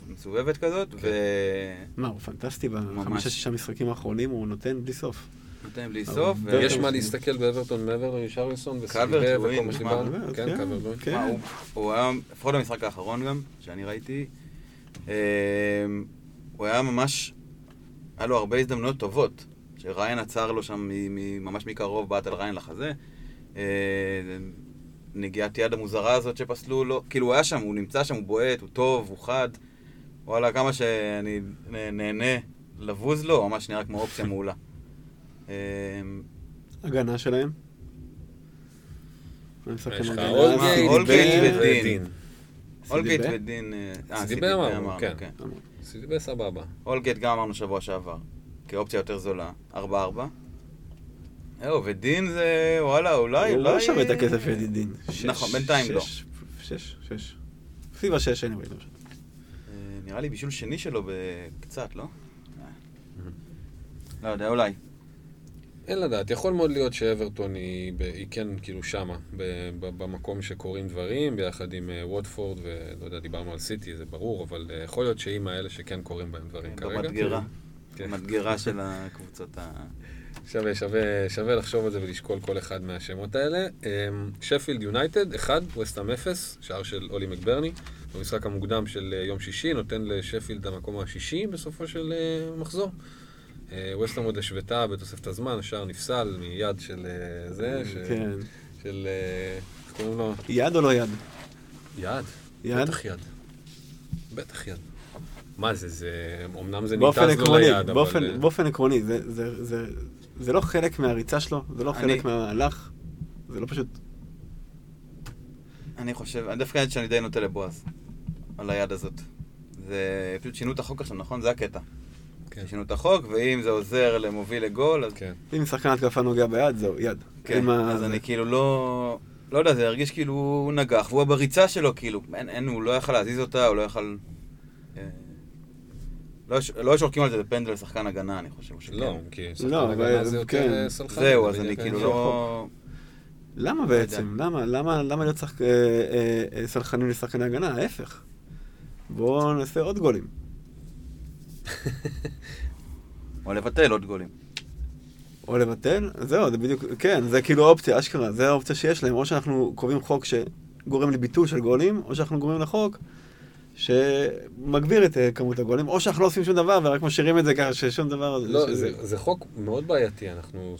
מסובבת כזאת, כן. מה, הוא פנטסטי בחמישה שישה משחקים האחרונים, הוא נותן בלי סוף. ונותן בלי סוף. ו- יש. מה להסתכל באברטון מעבר לרישרליסון וסליבה וכל מה שדיברנו? כן, כן. קלברט. כן. מה, הוא- היה, לפחות במשחק האחרון גם, שאני ראיתי, אה, הוא היה ממש, היה לו הרבה הזדמנויות טובות, שריין עצר לו שם מ- מ- ממש מקרוב, בעט על ריין לחזה. אה, נגיעת יד המוזרה הזאת שפסלו לו, כאילו הוא היה שם, הוא נמצא שם, הוא בועט, הוא טוב, הוא חד. וואלה, כמה שאני נה- נהנה לבוז לו, ממש נראה כמו אופציה מעולה. אה, הגנה שלהם. אולגייט, ודין. אולגייט? ודין... אה, אה, סידיבה סידיבה אמרנו, כן. כן. סיליבה סבבה. אולגייט גם אמרנו שבוע שעבר, כאופציה יותר זולה, 4-4. זהו, ודין זה, וואלה, אולי, הוא אולי... לא שווה את הכסף ידידין. נכון, בינתיים לא. שש, שש, שש. סביב השש, אני רואה. אה, נראה לי בישול שני שלו בקצת, לא? לא יודע, אולי. אין לדעת, יכול מאוד להיות שאברטון היא, היא כן כאילו שמה, במקום שקורים דברים, ביחד עם אה, ווטפורד, ולא יודע, דיברנו על סיטי, זה ברור, אבל אה, יכול להיות שהיא מהאלה שכן קורים בהם דברים כרגע. במדגרה. כן. במדגרה של הקבוצות ה... שווה, שווה, שווה לחשוב על זה ולשקול כל אחד מהשמות האלה. אמ, שפילד יונייטד, 1, וסטאם 0, שער של אולי מקברני. במשחק המוקדם של אה, יום שישי, נותן לשפילד המקום השישי בסופו של אה, מחזור. אה, וסטאם עוד השוותה בתוספת הזמן, השער נפסל מיד של אה, זה. כן. של... אה, איך קוראים לו? יד או לא יד? יד. יד? בטח יד. בטח יד. מה זה, זה... אמנם זה ניתז לו ליד, אבל... באופן- אה, באופן עקרוני, זה- זה- זה- זה לא חלק מהריצה שלו, זה לא אני- חלק מהמהלך, זה לא פשוט... אני חושב, אני דווקא שאני די נוטה לבועז, על היד הזאת. זה פשוט שינו את החוק עכשיו, נכון? זה הקטע. כן. שינו את החוק, ואם זה עוזר למוביל לגול, אז כן. אם שחקן התקפה נוגע ביד, זהו, יד. כן, אז זה- אני כאילו לא... לא יודע, זה הרגיש כאילו הוא נגח, והוא בריצה שלו, כאילו, אין, אין, הוא לא יכל להזיז אותה, הוא לא יכל... אה, לא, יש- לא שורקים על זה בפנדל לשחקן הגנה, אני חושב. שכן. לא, כי שחקן לא, הגנה אבל- זה יותר כן. אה, סלחני. זהו, אז אני כן. כאילו לא... למה לא. בעצם? למה? למה למה להיות אה, סלחנים לשחקני הגנה? ההפך. בואו נעשה עוד גולים. או לבטל עוד גולים. או לבטל, זהו, זה בדיוק, כן, זה כאילו אופציה, אשכרה, זה האופציה שיש להם, או שאנחנו קובעים חוק שגורם לביטול של גולים, או שאנחנו גורמים לחוק שמגביר את אה, כמות הגולים, או שאנחנו לא עושים שום דבר ורק משאירים את זה ככה ששום דבר... לא, ש- זה, זה חוק מאוד בעייתי, אנחנו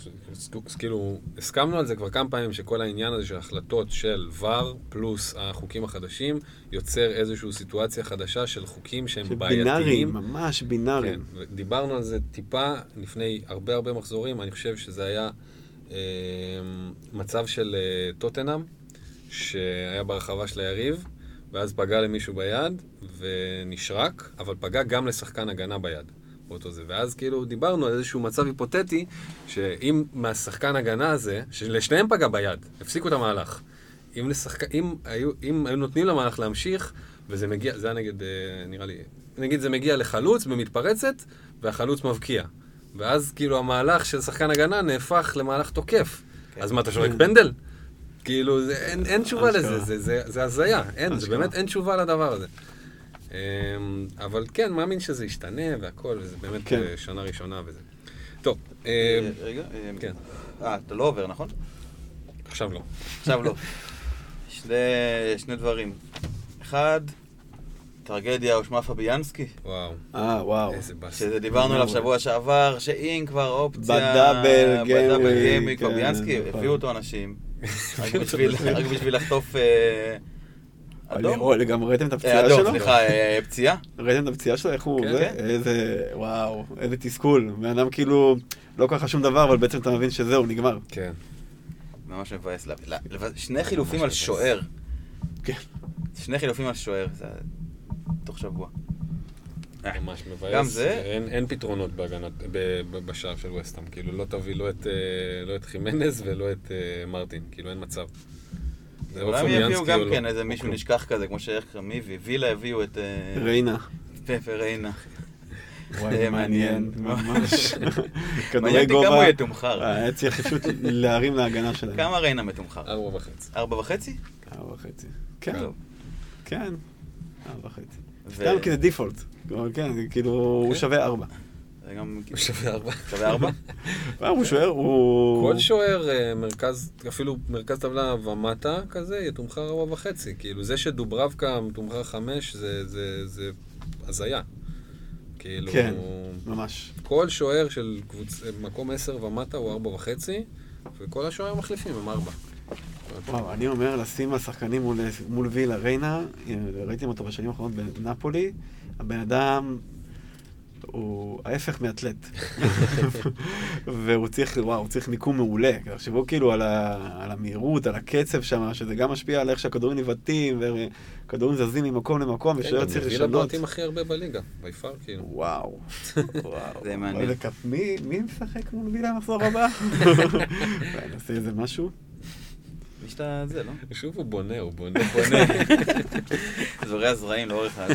כאילו הסכמנו על זה כבר כמה פעמים שכל העניין הזה של החלטות של ור פלוס החוקים החדשים יוצר איזושהי סיטואציה חדשה של חוקים שהם בעייתיים. ממש כן, בינאריים. דיברנו על זה טיפה לפני הרבה הרבה מחזורים, אני חושב שזה היה אה, מצב של אה, טוטנאם, שהיה ברחבה של היריב, ואז פגע למישהו ביד ונשרק, אבל פגע גם לשחקן הגנה ביד. באותו זה. ואז כאילו דיברנו על איזשהו מצב היפותטי, שאם מהשחקן הגנה הזה, שלשניהם פגע ביד, הפסיקו את המהלך. אם, לשחק... אם, היו... אם היו נותנים למהלך להמשיך, וזה מגיע, זה היה נגד, אה, נראה לי, נגיד זה מגיע לחלוץ במתפרצת, והחלוץ מבקיע. ואז כאילו המהלך של שחקן הגנה נהפך למהלך תוקף. כן. אז מה, אתה שורק כן. פנדל? כאילו, זה, אין, אין תשובה לזה. זה, זה, זה הזיה, אין, זה. באמת אין תשובה לדבר הזה. אמ, אבל כן, מאמין שזה ישתנה והכל, וזה באמת כן. אה, שנה ראשונה וזה. טוב, אמ, אה, רגע. אה, כן. אה, אתה לא עובר, נכון? עכשיו לא. עכשיו לא. שני, שני דברים. אחד, טרגדיה ושמה פביאנסקי, וואו, אה, וואו. איזה באסה. שזה דיברנו עליו. שבוע שעבר, שאם כבר אופציה... ב double ב double gameweek, gameweek, כן, פביאנסקי, נכון. הביאו אותו אנשים, רק בשביל- רק בשביל לחטוף אה, אדום. גם ראיתם את אה, הפציעה אדום, שלו? סליחה, אה, פציעה. ראיתם את הפציעה שלו? איך הוא... כן, זה? כן. איזה... וואו, איזה תסכול. בן אדם כאילו לא קרה שום דבר, אבל בעצם אתה מבין שזהו, נגמר. כן. ממש מבאס. שני חילופים על. שוער. כן. שני חילופים על שוער, זה תוך שבוע. אה, ממש מבאס. גם זה- אין, אין פתרונות בהגנת, ב, ב, בשער של וסטאם. כאילו, לא תביא לא את, אה, לא את חימנז ולא את אה, מרטין. כאילו, אין מצב. אולי הם יביאו גם לא. כן איזה או מישהו כלום. נשכח כזה, כמו שאיך מי הביא? וילה הביאו את ריינה. פפה ריינה. וואי, זה מעניין. ממש. מעניין אותי כמה הוא גובה. יתומחר. היה צריך פשוט להרים להגנה שלהם. כמה ריינה מתומחר? ארבע וחצי. ארבע וחצי? ארבע וחצי. כן. כן. ארבע וחצי. סתם כי זה דיפולט. כן, כאילו, הוא כן. שווה ארבע. גם הוא שווה ארבע. שווה ארבע? אה, הוא שוער, הוא... כל שוער, אה, מרכז, אפילו מרכז טבלה ומטה כזה, יתומחר ארבע וחצי. כאילו, זה שדוברבקה מתומחר חמש, זה, זה, זה הזיה. כאילו, כן. ממש. כל שוער של קבוצ... מקום עשר ומטה הוא ארבע וחצי, וכל השוערים המחליפים הם ארבע. וואו, אני אומר לשים השחקנים מול, מול וילה ריינה, ראיתם אותו בשנים האחרונות בנפולי, הבן אדם הוא ההפך מאתלט. והוא צריך, וואו, הוא צריך מיקום מעולה. תחשבו כאילו על, ה, על המהירות, על הקצב שם, שזה גם משפיע על איך שהכדורים ניבטים, וכדורים זזים ממקום למקום, כן, ושוער גם צריך מביא לשנות. לבועטים הכי הרבה בליגה, ביפר כאילו. וואו. וואו. זה מעניין. מי, מי משחק מול וילה במחזור הבא? נעשה איזה משהו? יש את זה, לא? שוב הוא בונה, הוא בונה. בונה. זורע זרעים לאורך ה...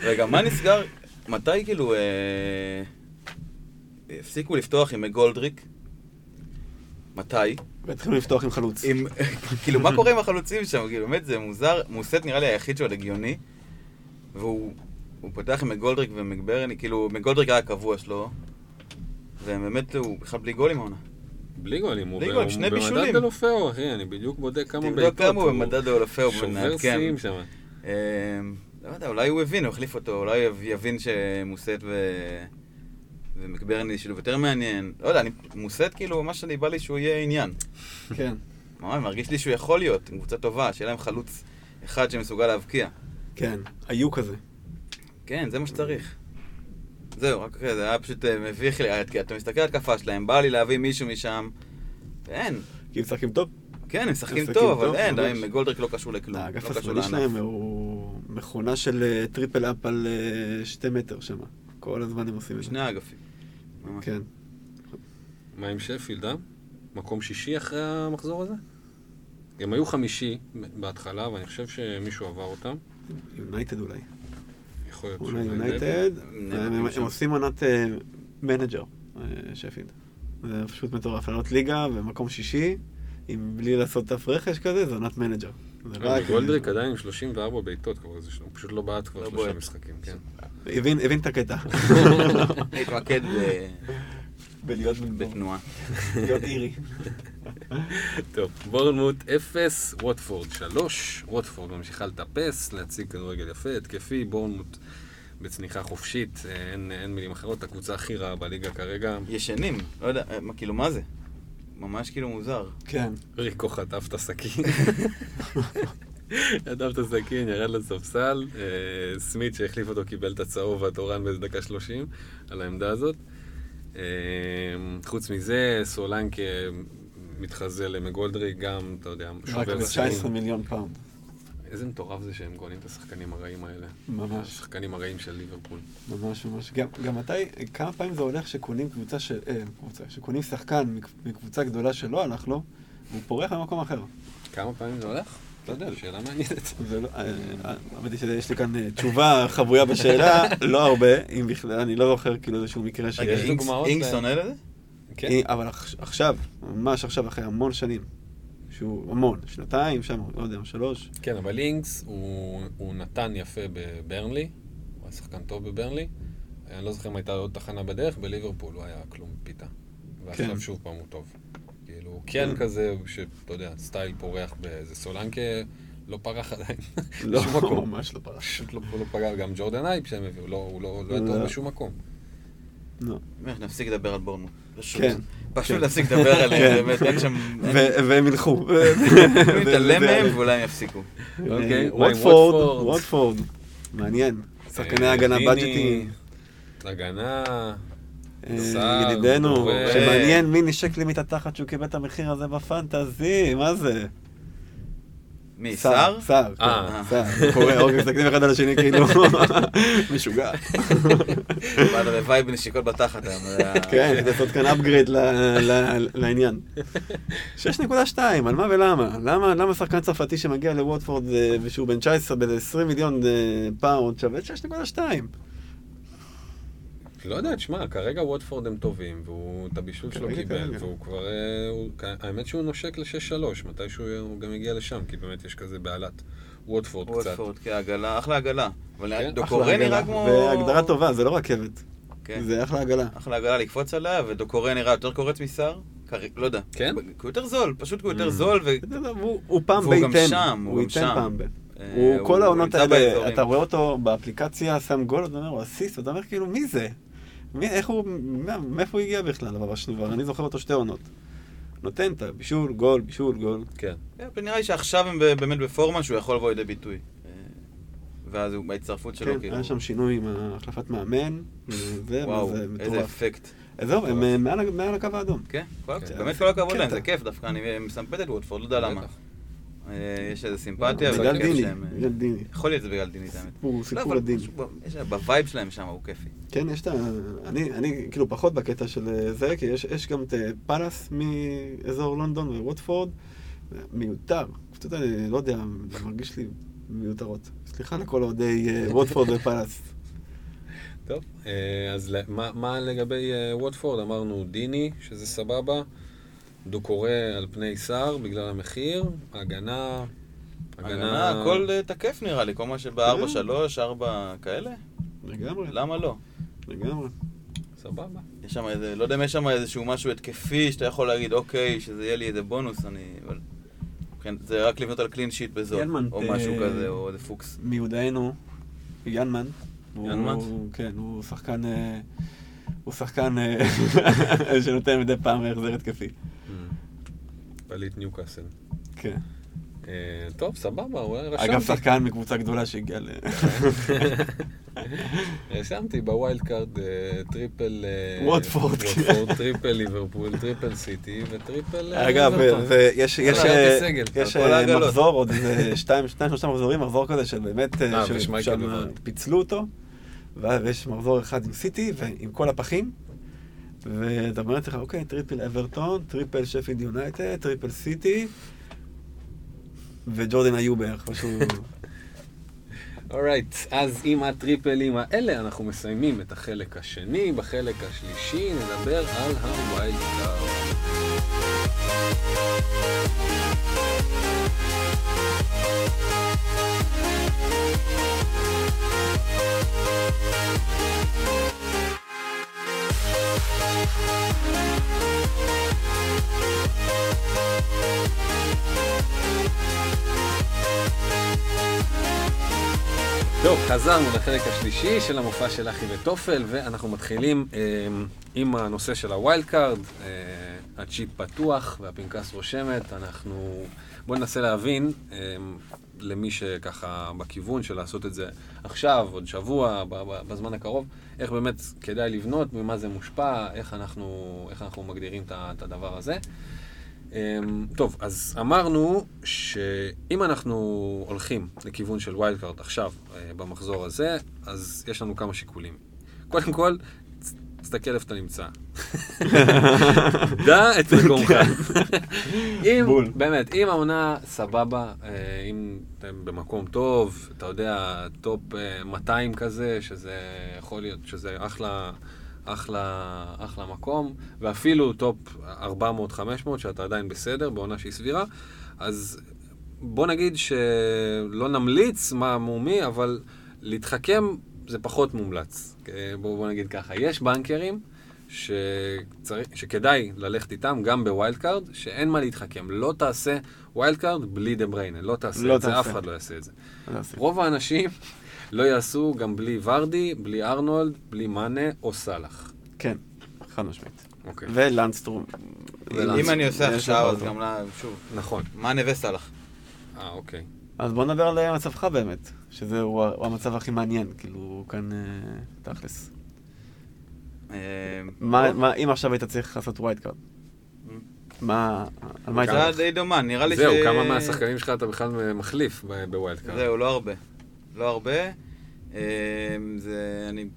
רגע, מה נסגר? מתי כאילו אה, הפסיקו לפתוח עם גולדריק? מתי? והתחילו לפתוח עם חלוץ. עם, כאילו, מה קורה עם החלוצים שם? כאילו, באמת, זה מוזר. מוסט נראה לי היחיד שעוד הגיוני. והוא הוא פותח עם מגולדריק ומגברני, כאילו, מגולדריק היה הקבוע שלו. ובאמת, הוא בכלל בלי גולים העונה. בלי גולים, הוא במדד בישולים. דלופאו, אחי, אני בדיוק בודק כמה בעיטות. תבדוק כמה הוא במדד האולפאו, הוא שובר. שיאים שם. אה, לא יודע, אולי הוא הבין, הוא החליף אותו, אולי הוא יבין שמוסט ו... ומקברני שילוב יותר מעניין. לא יודע, אני, מוסט כאילו, מה שאני בא לי שהוא יהיה עניין. כן. ממש, מרגיש לי שהוא יכול להיות עם קבוצה טובה, שיהיה להם חלוץ אחד שמסוגל להבקיע. כן, היו כזה. כן, זה מה שצריך. זהו, רק כזה, זה היה פשוט אה, מביך לי, כי אתה מסתכל על התקפה שלהם, בא לי להביא מישהו משם, ואין. כי הם משחקים טוב. כן, הם משחקים טוב, אבל אין. די, גולדריק לא קשור לכלום. האגף לא השמאלי. שלהם הוא מכונה של אה, טריפל אפ על אה, שתי מטר שם. כל הזמן הם עושים את זה. שני האגפים. כן. מה עם שפילד, אה? מקום שישי אחרי המחזור הזה? הם היו חמישי בהתחלה, ואני חושב שמישהו עבר אותם. יונייטד אולי. יכול להיות אולי. יונייטד, הם-. עושים עונת אה, manager, אה, שפילד. זה פשוט מטורף, לעלות ליגה במקום שישי, עם בלי לעשות אף רכש כזה, זה עונת manager. אה, גולדריק עדיין עם 34 בעיטות כבר, הוא פשוט לא בעט כבר לא שלושה. משחקים, כן. הבין את הקטע. להתמקד ב- בלהיות בתנועה. להיות אירי. טוב, בורנמוט 0, ווטפורד 3, ווטפורד ממשיכה לטפס, להציג כדורגל יפה, התקפי, בורנמוט בצניחה חופשית, אה, אין, אין מילים אחרות, הקבוצה הכי רעה בליגה כרגע. ישנים, לא יודע, מה, כאילו, מה זה? ממש כאילו מוזר. כן. ריקו חטף את הסכין. חטף את הסכין, ירד לספסל, אה, סמית שהחליף אותו קיבל את הצהוב והתורן באיזה דקה 30 על העמדה הזאת. אה, חוץ מזה, סולנקה מתחזה למקגולדריק, גם, אתה יודע, רק שובר ב-19 שיאים. מיליון פאונד. איזה מטורף זה שהם גולים את השחקנים הרעים האלה. ממש. השחקנים הרעים של ליברפול. ממש ממש. גם, גם מתי, כמה פעמים זה הולך שקונים קבוצה של, אה, קבוצה, שקונים שחקן מק- מקבוצה גדולה שלא הלך לו, והוא פורח למקום אחר. כמה פעמים זה הולך? לא יודע, זו שאלה מעניינת. זה לא, אה, אה, האמת היא שיש לי כאן אה, תשובה חבויה בשאלה, לא הרבה, אם בכלל, אני לא זוכר כאילו איזשהו מקרה ש... רגע, אינגס- עונה לזה? כן. אבל עכ- עכשיו, ממש עכשיו, אחרי המון שנים, שהוא המון, שנתיים, שם, לא יודע, שלוש, כן, אבל לינקס הוא, הוא נתן יפה בברנלי, הוא היה שחקן טוב בברנלי. אני לא זוכר אם הייתה עוד תחנה בדרך, בליברפול הוא היה כלום פיתה. ועכשיו כן. שוב פעם הוא טוב. כאילו, הוא כן כן. כזה, שאתה יודע, סטייל פורח באיזה סולנקה, לא פרח עדיין. לא, מקום. ממש לא פרח. פשוט לא, לא פגע, גם ג'ורדן אייב שהם הביאו, לא, הוא לא, לא היה טוב לא. בשום מקום. לא. נפסיק לדבר על בורנמוט. פשוט. כן. פשוט כן. להפסיק לדבר עליהם, כן. באמת, אין שם... והם ילכו. להתעלם מהם ואולי הם יפסיקו. אוקיי, אה, ווטפורד, ווטפורד? מעניין. שחקני אה, הגנה בדג'טי, הגנה, אה, ידידנו. שמעניין מי נשק לי מתחת שהוא קיבל את המחיר הזה בפנטזי, מה זה? מי, סער? סער, אה. כן. הוא קורא, אוקיי, מסתכלים אחד על השני כאילו, משוגע. בעד הלוואי בנשיקות בתחת היום. כן, כדי לעשות כאן upgrade לעניין. 6.2, על מה ולמה? למה למה שחקן צרפתי שמגיע לווטפורד אה, ושהוא בן 19 באיזה 20 מיליון אה, פאונד שווה 6.2? לא יודע, תשמע, כרגע ווטפורד הם טובים, והוא את הבישול שלו קיבל. והוא כבר... אה, הוא- האמת שהוא נושק ל-6-3, מתישהו הוא גם יגיע לשם, כי באמת יש כזה בעלת ווטפורד קצת. וולפורד, כן, עגלה, אחלה עגלה. אבל כן, דוקורן אחלה נראה. כמו... והגדרה טובה, זה לא רכבת. כן. זה אחלה עגלה. אחלה עגלה לקפוץ עליה, ודוקורן נראה יותר קורץ. כרי- לא יודע. כן? כי הוא יותר זול, פשוט כי הוא יותר Mm. זול, ו... הוא- פעם והוא גם. שם, הוא גם שם. אה, הוא כל העונות האלה. אתה רואה אותו באפליקציה, שם גול, אתה אומר, הוא אסיסט, ואתה אומר כאילו, מי זה? מי, איך הוא, מה- מאיפה הוא הגיע בכלל? אבל השנובר, אני זוכר אותו שתי עונות. נותן את הבישול, גול, בישול, גול. כן. כן, אבל נראה לי שעכשיו הם ב- באמת בפורמה שהוא יכול לבוא לידי ביטוי. אה, ואז הוא בהצטרפות שלו, כן, כאילו... היה שם שינוי עם החלפת מאמן, וזה, וואו, וזה איזה מטורף. אפקט. זהו, הם מעל ה- מעל הקו האדום. כן, כל- כן. באמת כל הכבוד להם, קטע. זה כיף דווקא, אני מסמפט את ווטפורד, לא יודע למה. אה, יש איזה סימפתיה, בגלל דיני, אה, בגלל דיני. יכול להיות שזה בגלל דיני, האמת. סיפור, לא, הדין. בווייב שלהם שם הוא כיפי. כן, יש את ה... אני, אני כאילו פחות בקטע של אה, זה, כי יש, גם את פאלאס מאזור לונדון וווטפורד. מיותר. קצת, אני לא יודע, זה מרגיש לי מיותרות. סליחה לכל אוהדי ווטפורד ופאלאס. טוב, אז מה- מה לגבי ווטפורד? אמרנו דיני, שזה סבבה. דוקורא על פני סער בגלל המחיר. הגנה... הגנה, הכל אה, תקף נראה לי, כל מה שבארבע כן. שלוש, ארבע כאלה, לגמרי, למה לא? לגמרי. סבבה. יש שם איזה, לא יודע אם יש שם איזשהו משהו התקפי שאתה יכול להגיד, אוקיי, שזה יהיה לי איזה בונוס, אני... אבל... כן, זה רק לבנות על קלין שיט בזול, ילמן, או אה, משהו כזה, או איזה פוקס. מיודענו, יאנמט. יאנמט? כן, הוא שחקן... אה, הוא שחקן שנותן מדי פעם החזר התקפי. פליט ניוקאסל. כן. אה, טוב, סבבה, אולי רשמתי. אגב, שחקן מקבוצה גדולה שהגיע ל... רשמתי ב wild card אה, triple... אה, ווטפורד, כן. triple ליברפול, triple סיטי ו triple... אגב. ויש יש. מחזור, עוד שתיים, שלושה מחזורים, מחזור כזה של באמת. פיצלו אותו, ואז יש מחזור אחד עם סיטי ועם כל הפחים, ואתה אומר לעצמך, אוקיי, triple אברטון, triple שפילד יונייטד, triple סיטי, וג'ורדן היו בערך, משהו... alright, אז עם ה triple ים האלה אנחנו מסיימים את החלק השני. בחלק השלישי נדבר על ה wild card. טוב, חזרנו לחלק השלישי של המופע של אחי וטופל, ואנחנו מתחילים אה, עם הנושא של ה wild card. אה, הצ'יפ פתוח והפנקס רושמת. אנחנו... בואו ננסה להבין, אה, למי שככה בכיוון של לעשות את זה עכשיו, עוד שבוע, בזמן הקרוב, איך באמת כדאי לבנות, ממה זה מושפע, איך אנחנו, איך אנחנו מגדירים את הדבר הזה. אמ, טוב, אז אמרנו שאם אנחנו הולכים לכיוון של wild card עכשיו, אה, במחזור הזה, אז יש לנו כמה שיקולים. קודם כל, תסתכל איפה אתה נמצא. דע את מקומך. אם, באמת, אם העונה סבבה, אה, אם אתם במקום טוב, אתה יודע, top 200 אה, כזה, שזה יכול להיות, שזה אחלה... אחלה, אחלה מקום, ואפילו top 400-500, שאתה עדיין בסדר, בעונה שהיא סבירה, אז בוא נגיד שלא נמליץ מה מומי, אבל להתחכם זה פחות מומלץ. בוא, בוא נגיד ככה, יש בנקרים שצריך, שכדאי ללכת איתם גם ב wild card, שאין מה להתחכם. לא תעשה wild card בלי דה בריינה, לא תעשה לא את תעשה. זה, אף אחד לא יעשה את זה. לא רוב האנשים לא יעשו גם בלי ורדי, בלי ארנולד, בלי מאנה או סאלח. כן, חד משמעית. אוקיי. ולונדסטראם. אם אני עושה עכשיו, אז גם, שוב, נכון. מאנה וסאלח. אה, אוקיי. אז בוא נדבר על מצבך באמת, שזה הוא המצב הכי מעניין, כאילו, כאן אה, תכלס. אה, מה, אם עכשיו היית צריך לעשות wild card? מה, על מה היית... זה די דומה, נראה לי ש... זהו, כמה מהשחקנים שלך אתה בכלל מחליף ב wild card? זהו, לא הרבה. לא הרבה. אה, זה, אני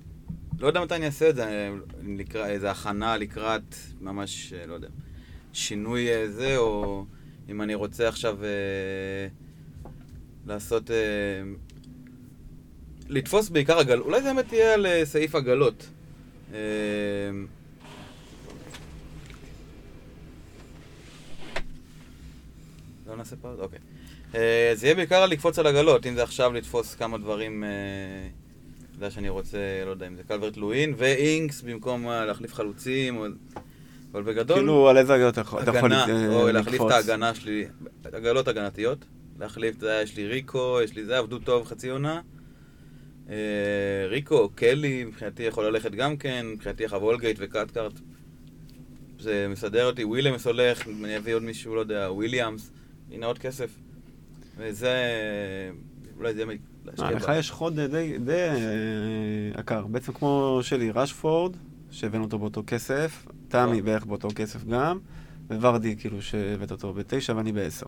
לא יודע מתי אני אעשה את זה, לקרא, איזה הכנה לקראת ממש, לא יודע, שינוי זה, או אם אני רוצה עכשיו אה, לעשות... אה, לתפוס בעיקר עגלות, אולי זה באמת יהיה על אה, סעיף עגלות. אה, לא נעשה פאוז? אוקיי. אה, זה יהיה בעיקר לקפוץ על עגלות, אם זה עכשיו לתפוס כמה דברים, אתה יודע שאני רוצה, לא יודע, אם זה קלברט לואין ואינקס במקום להחליף חלוצים, אבל בגדול... כאילו, על איזה עגלות אתה יכול לקפוץ? או להחליף את ההגנה שלי, עגלות הגנתיות. להחליף, אתה יודע, יש לי ריקו, יש לי זה, עבדו טוב חצי עונה. ריקו, קלי, מבחינתי יכול ללכת גם כן, מבחינתי איך הולגייט וקאטקארט. זה מסדר אותי, וויליאמס הולך, אני אביא עוד מישהו, לא יודע, וויליאמס, הנה עוד כסף. וזה, אולי זה... אה, לך יש חוד די יקר, בעצם כמו שלי, רשפורד, שהבאנו אותו באותו כסף, תמי. בערך באותו כסף גם, וורדי כאילו שהבאת אותו בתשע ואני בעשר.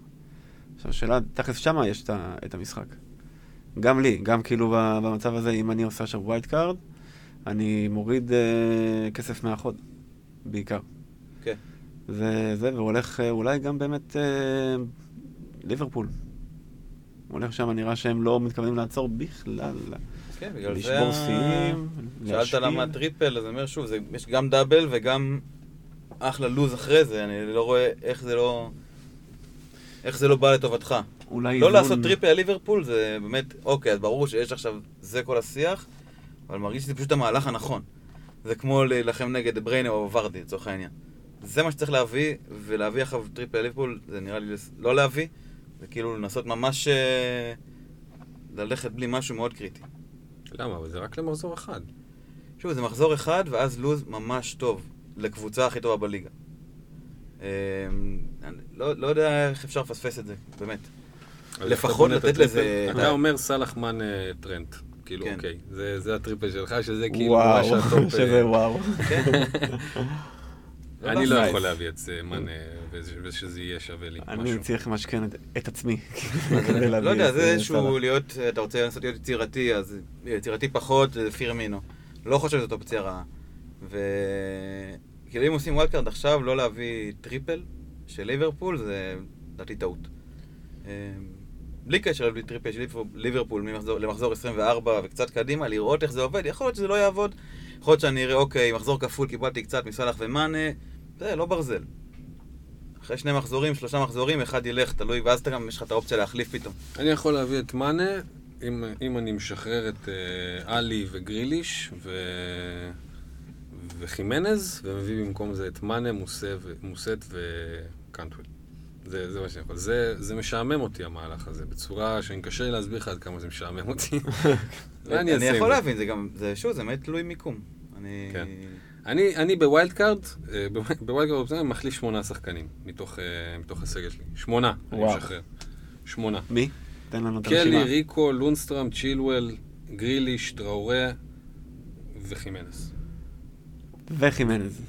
עכשיו השאלה, תכף שמה יש את המשחק. גם לי, גם כאילו במצב הזה, אם אני עושה עכשיו wild card, אני מוריד uh, כסף מהחוד, בעיקר. כן. וזה, והוא הולך uh, אולי גם באמת uh, ליברפול. הולך שם, נראה שהם לא מתכוונים לעצור בכלל. כן, בגלל זה... לשבור שיאים, שאלת למה triple, אז אני אומר שוב, זה, יש גם double וגם אחלה לוז אחרי זה, אני לא רואה איך זה לא... איך זה לא בא לטובתך. אולי... לא לעשות triple על ליברפול זה באמת, אוקיי, אז ברור שיש עכשיו, זה כל השיח, אבל מרגיש שזה פשוט המהלך הנכון. זה כמו להילחם נגד דה בריינה או ורדי, לצורך העניין. זה מה שצריך להביא, ולהביא אחריו triple על ליברפול, זה נראה לי לא להביא. זה כאילו לנסות ממש אה, ללכת בלי משהו מאוד קריטי. למה? אבל זה רק למחזור אחד. שוב, זה מחזור אחד, ואז לוז ממש טוב, לקבוצה הכי טובה בליגה. אה, אני לא, לא יודע איך אפשר לפספס את זה, באמת. לפחות לתת לזה... אתה אומר סאלח, מאנה, טרנט. כאילו, כן. אוקיי, זה, זה ה triple שלך, שזה כאילו ממש ה top. שזה וואו. אני לא יכול להביא את זה, מאנה ושזה יהיה שווה לי אני משהו. צריך למשכן את- את עצמי. לא יודע, זה אה, איזשהו סאלח. להיות, אתה רוצה לנסות להיות יצירתי, אז יצירתי פחות, זה פירמינו. לא חושב שזאת אופציה רעה. וכאילו אם עושים wild card עכשיו, לא להביא triple של ליברפול, זה לדעתי טעות. אה, בלי קשר לבלי triple של ליברפול- ממחזור- למחזור 24 וקצת קדימה, לראות איך זה עובד, יכול להיות שזה לא יעבוד. יכול להיות שאני אראה, אוקיי, מחזור כפול קיבלתי קצת מסלאח ומאנה, זה לא ברזל. אחרי שני מחזורים, שלושה מחזורים, אחד ילך, תלוי, ואז אתה גם, יש לך את האופציה להחליף פתאום. אני יכול להביא את מאנה, אם, אם אני משחרר את אה, עלי וגריליש ו... וחימנז, ומביא במקום זה את מאנה. מוסט וקנטוול. זה, זה מה שאני יכול. זה, זה משעמם אותי, המהלך הזה, בצורה שאני קשה לי להסביר לך עד כמה זה משעמם אותי. אני אני יכול זה? להבין, זה גם, זה שוב, זה באמת תלוי מיקום. אני... כן. אני, אני ב wild card, אה, ב wild card אופציה, מחליף שמונה שחקנים מתוך, אה, מתוך הסגל שלי. שמונה, אני וואו. משחרר. שמונה. מי? תן לנו את קלי, הרשימה. ריקו, לונסטרם, צ'ילואל, גריליש, טראורה וחימנס. וחימנז.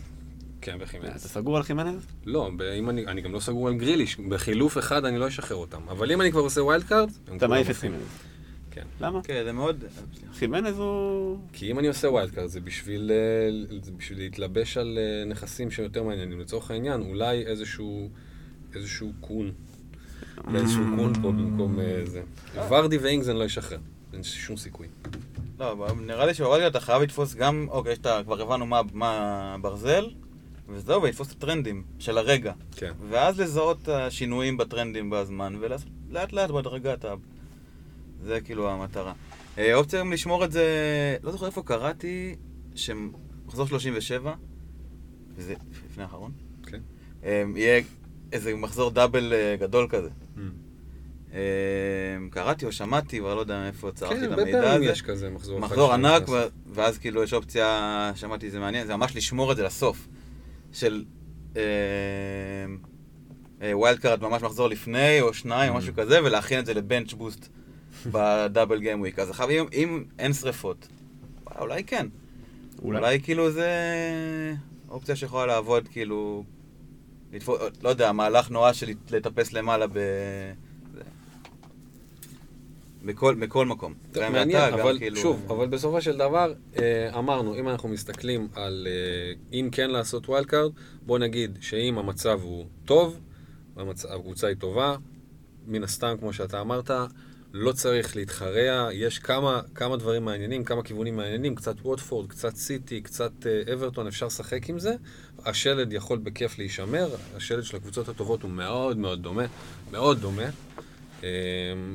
כן, אתה וחימנס. סגור על חימנז? לא, אם אני, אני גם לא סגור על גריליש, בחילוף אחד אני לא אשחרר אותם. אבל אם אני כבר עושה wild card, הם אתה מעיף את. חימנז. כן. למה? כן, זה מאוד... חימנז הוא... כי אם אני עושה wild card זה בשביל, אה, זה בשביל להתלבש על אה, נכסים שיותר מעניינים. לצורך העניין, אולי איזשהו, איזשהו קון. איזשהו קון פה במקום אה, זה. ורדי ואינגס אני לא אשחרר. אין שום סיכוי. לא, אבל נראה לי שבוולגר אתה חייב לתפוס גם, אוקיי, שאתה כבר הבנו מה, מה ברזל, וזהו, ולתפוס את הטרנדים של הרגע. כן. ואז לזהות את השינויים בטרנדים בזמן, ולאט לאט בהדרגה אתה... זה כאילו המטרה. אה, אופציה גם לשמור את זה, לא זוכר איפה קראתי, שמחזור 37, וזה לפני האחרון, כן. אה, יהיה איזה מחזור double אה, גדול כזה. אה, קראתי או שמעתי, אבל לא יודע איפה צרכתי כן, את הרבה המידע פעמים הזה. יש כזה מחזור מחזור ענק, ואז כאילו יש אופציה, שמעתי, זה מעניין, זה ממש לשמור את זה לסוף. של wild card ממש מחזור לפני, או שניים, או Mm. משהו כזה, ולהכין את זה ל bench boost ב double game week. אז עכשיו, אם, אם אין שריפות, אולי כן. אולי. אולי כאילו זה אופציה שיכולה לעבוד, כאילו, לתפוס, לא יודע, מהלך נורא של לטפס למעלה ב... זה. בכל, בכל מקום. גם מעניין, אתה, גם אבל כאילו- שוב, אבל בסופו של דבר, אה, אמרנו, אם אנחנו מסתכלים על אה, אם כן לעשות wild card, בוא נגיד שאם המצב הוא טוב. הקבוצה היא טובה, מן הסתם, כמו שאתה אמרת, לא צריך להתחרע, יש כמה, כמה דברים מעניינים, כמה כיוונים מעניינים, קצת ווטפורד, קצת סיטי, קצת אה, אברטון, אפשר לשחק עם זה. השלד יכול בכיף להישמר, השלד של הקבוצות הטובות הוא מאוד מאוד דומה, מאוד דומה. אה,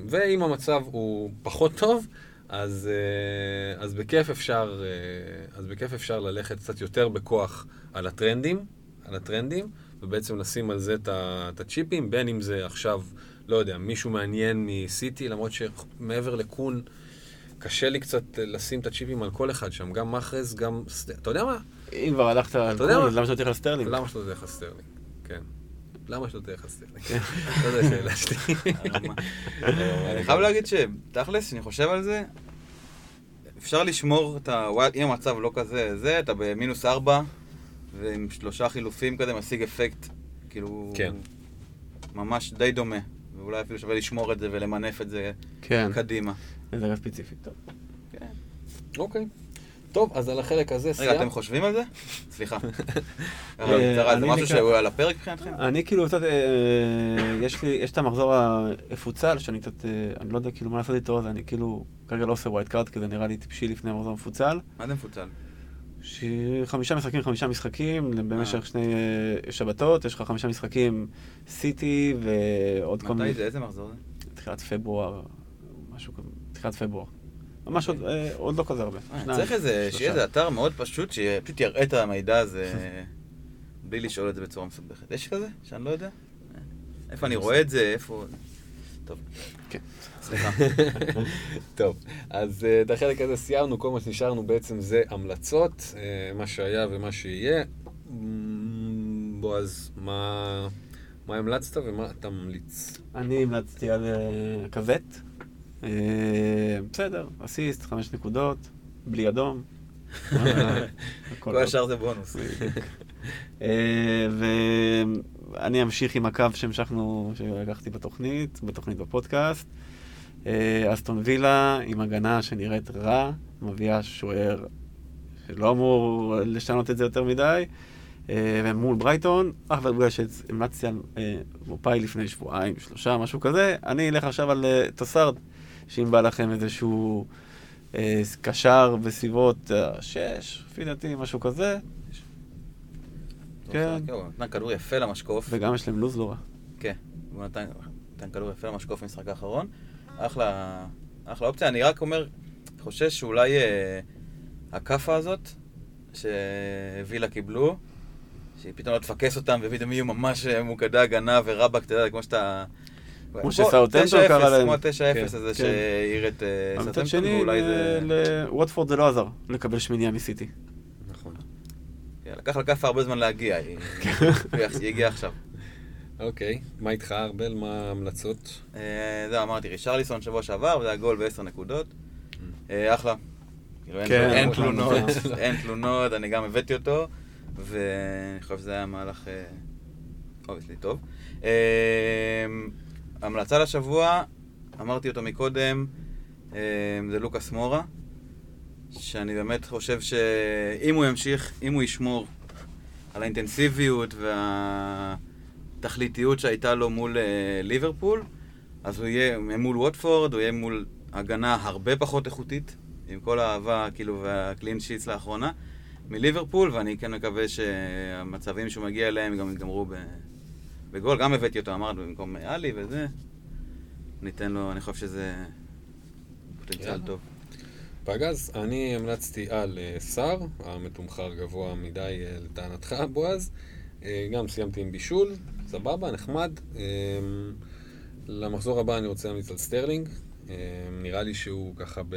ואם המצב הוא פחות טוב, אז, אה, אז, בכיף אפשר, אה, אז בכיף אפשר ללכת קצת יותר בכוח על הטרנדים, על הטרנדים, ובעצם לשים על זה את הצ'יפים, בין אם זה עכשיו, לא יודע, מישהו מעניין מסיטי, למרות שמעבר לקון, קשה לי קצת לשים את הצ'יפים על כל אחד שם, גם מחרז, גם... אתה יודע מה? אם כבר הלכת על? אז למה שלא תלך על סטרלינג? למה שלא תלך על סטרלינג? כן. למה שלא תלך על סטרלינג? זאת השאלה שלי. הרמה. אני חייב להגיד שתכלס, אני חושב על זה, אפשר לשמור את ה wild, אם המצב לא כזה, זה, אתה במינוס ארבע, ועם שלושה חילופים כזה משיג אפקט, כאילו, כן. ממש די דומה. ואולי אפילו שווה לשמור את זה ולמנף את זה כן, קדימה. איזה רגע ספציפי. טוב. כן. אוקיי. טוב, אז על החלק הזה רגע, אתם סיימת. חושבים על זה? סליחה. אה, זה משהו שהוא על הפרק מבחינתכם? אני כאילו קצת, אה, יש לי, יש את המחזור המפוצל, שאני קצת, אה, אני לא יודע כאילו מה לעשות איתו, אז אני כאילו, כרגע לא עושה wild card, כי זה נראה לי טיפשי לפני המחזור המפוצל. מה זה מפוצל? ש- חמישה משחקים, חמישה משחקים, אה. במשך שני אה, שבתות, יש לך חמישה משחקים סיטי ועוד כל מיני, מתי זה? איזה מחזור זה? תחילת פברואר, משהו כזה, תחילת פברואר. ממש עוד, אה, עוד לא כזה הרבה. אה, צריך איזה. שיהיה איזה אתר מאוד פשוט, שפשוט יראה את המידע הזה בלי לשאול את זה בצורה מסובכת. יש כזה? שאני לא יודע? אה, איפה אני רואה את זה? איפה... טוב. כן. סליחה. טוב, אז אה, את החלק הזה סיימנו, כל מה שנשארנו בעצם זה המלצות, אה, מה שהיה ומה שיהיה. מ, בועז, מה, מה המלצת ומה אתה ממליץ? אני המלצתי על אה. אה, בסדר, אסיסט, חמש נקודות, בלי אדום. אה, כל. השאר זה בונוס. אה, ואני אמשיך עם הקו שהמשכנו, שלקחתי בתוכנית, בתוכנית בפודקאסט. אה, אסטון וילה עם הגנה שנראית רע, מביאה שוער שלא אמור לשנות את זה יותר מדי. אה, ומול ברייטון, אך בגלל שהמלצתי על אה, מופאי לפני שבועיים, שלושה, משהו כזה, אני אלך עכשיו על אה, טרוסארד, שאם בא לכם איזשהו אה, קשר בסביבות אה, שש, לפי דעתי, משהו כזה, כן. הוא נתן כדור יפה למשקוף. וגם יש להם לוז לא רע. כן, הוא נתן נתן כדור יפה למשקוף במשחק האחרון. אחלה, אחלה אופציה. אני רק אומר, חושש שאולי אה, הכאפה הזאת, שווילה קיבלו, שהיא פתאום לא תפקס אותם, ופתאום יהיו ממש אה, מוקדי הגנה ורבאק, אתה יודע, כמו שאתה... כמו 9-0, קרא להם. כמו ה-9-0 כן, הזה כן. שהעיר את אה, מצד שני, ואולי זה... לווטפורד זה לא עזר לקבל שמיניה מסיטי. נכון. כן, לקח לכאפה הרבה זמן להגיע, היא היא הגיעה עכשיו. אוקיי, מה איתך, ארבל? מה ההמלצות? אה, זהו, אמרתי, רישרליסון שבוע שעבר, וזה היה גול בעשר נקודות. אה, אחלה. כאילו, אין- כן, אין. תלונות, אין תלונות, אני גם הבאתי אותו, ואני חושב שזה היה מהלך, obviously, טוב. המלצה לשבוע, אמרתי אותו מקודם, אה, זה לוקאס מורה, שאני באמת חושב שאם הוא ימשיך, אם הוא ישמור על האינטנסיביות והתכליתיות שהייתה לו מול אה, ליברפול, אז הוא יהיה מול ווטפורד, הוא יהיה מול הגנה הרבה פחות איכותית, עם כל האהבה, כאילו, והקלין שיטס לאחרונה, מליברפול, ואני כן מקווה שהמצבים שהוא מגיע אליהם גם יגמרו ב... בגול. גם הבאתי אותו, אמרנו, במקום עלי וזה. ניתן לו, אני חושב שזה פוטנציאל. טוב. פגז, אני המלצתי על אה, סער, המתומחר גבוה מדי אה, לטענתך, בועז. אה, גם סיימתי עם בישול, סבבה, נחמד. אה, למחזור הבא אני רוצה להמליץ על סטרלינג. אה, נראה לי שהוא ככה ב...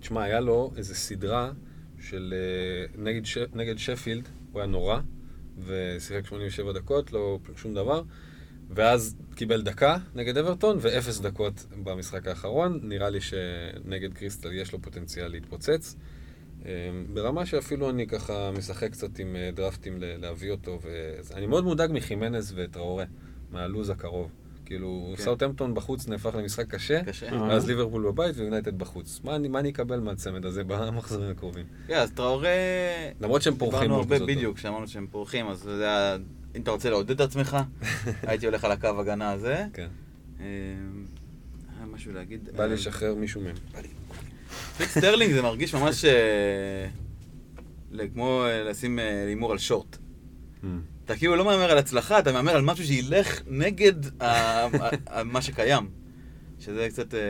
תשמע, היה לו איזו סדרה של... אה, נגד, ש... נגד שפילד, הוא היה נורא, ושיחק 87 דקות, לא שום דבר. ואז קיבל דקה נגד אברטון ואפס דקות במשחק האחרון. נראה לי שנגד קריסטל יש לו פוטנציאל להתפוצץ. אה, ברמה שאפילו אני ככה משחק קצת עם אה, דרפטים להביא אותו. ואני מאוד מודאג מחימנז וטראורה, מהלוז הקרוב. כאילו, כן. סאוטהמפטון בחוץ נהפך למשחק קשה, קשה. אה. ואז ליברפול בבית ויונייטד בחוץ. מה אני, מה אני אקבל מהצמד הזה במחזורים הקרובים? כן, אז טראורה... למרות שהם פורחים דיברנו הרבה. בדיוק, כשאמרנו שהם פורחים, אז זה היה... אם אתה רוצה לעודד את עצמך, הייתי הולך על הקו הגנה הזה. כן. אה, היה משהו להגיד. בא לי אה, לשחרר מישהו מהם. pick סטרלינג זה מרגיש ממש אה, כמו אה, לשים אה, הימור על short. אתה כאילו לא מהמר על הצלחה, אתה מהמר על משהו שילך נגד מה שקיים. שזה קצת... אה,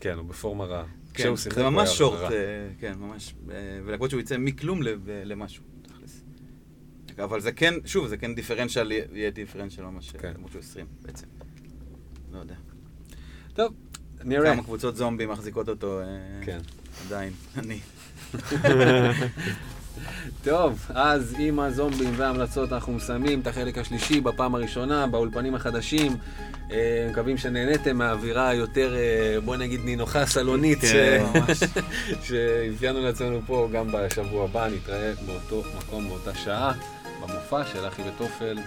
כן, הוא בפורמה רעה. כן, זה ממש short. אה, כן, ממש. אה, ולקוות שהוא יצא מכלום למשהו, תכלס. אבל זה כן, שוב, זה כן דיפרנציאל, יהיה דיפרנציאל ממש, כן. למרות שהוא 20 בעצם. לא יודע. טוב, נראה. כמה קבוצות זומבי מחזיקות אותו כן. עדיין, אני. טוב, אז עם הזומבים וההמלצות אנחנו מסיימים את החלק השלישי בפעם הראשונה, באולפנים החדשים. אה, מקווים שנהניתם מהאווירה היותר, אה, בוא נגיד, נינוחה סלונית, כן. שאפיינו לעצמנו פה גם בשבוע הבא, נתראה באותו מקום, באותה שעה, במופע של אחי וטופל.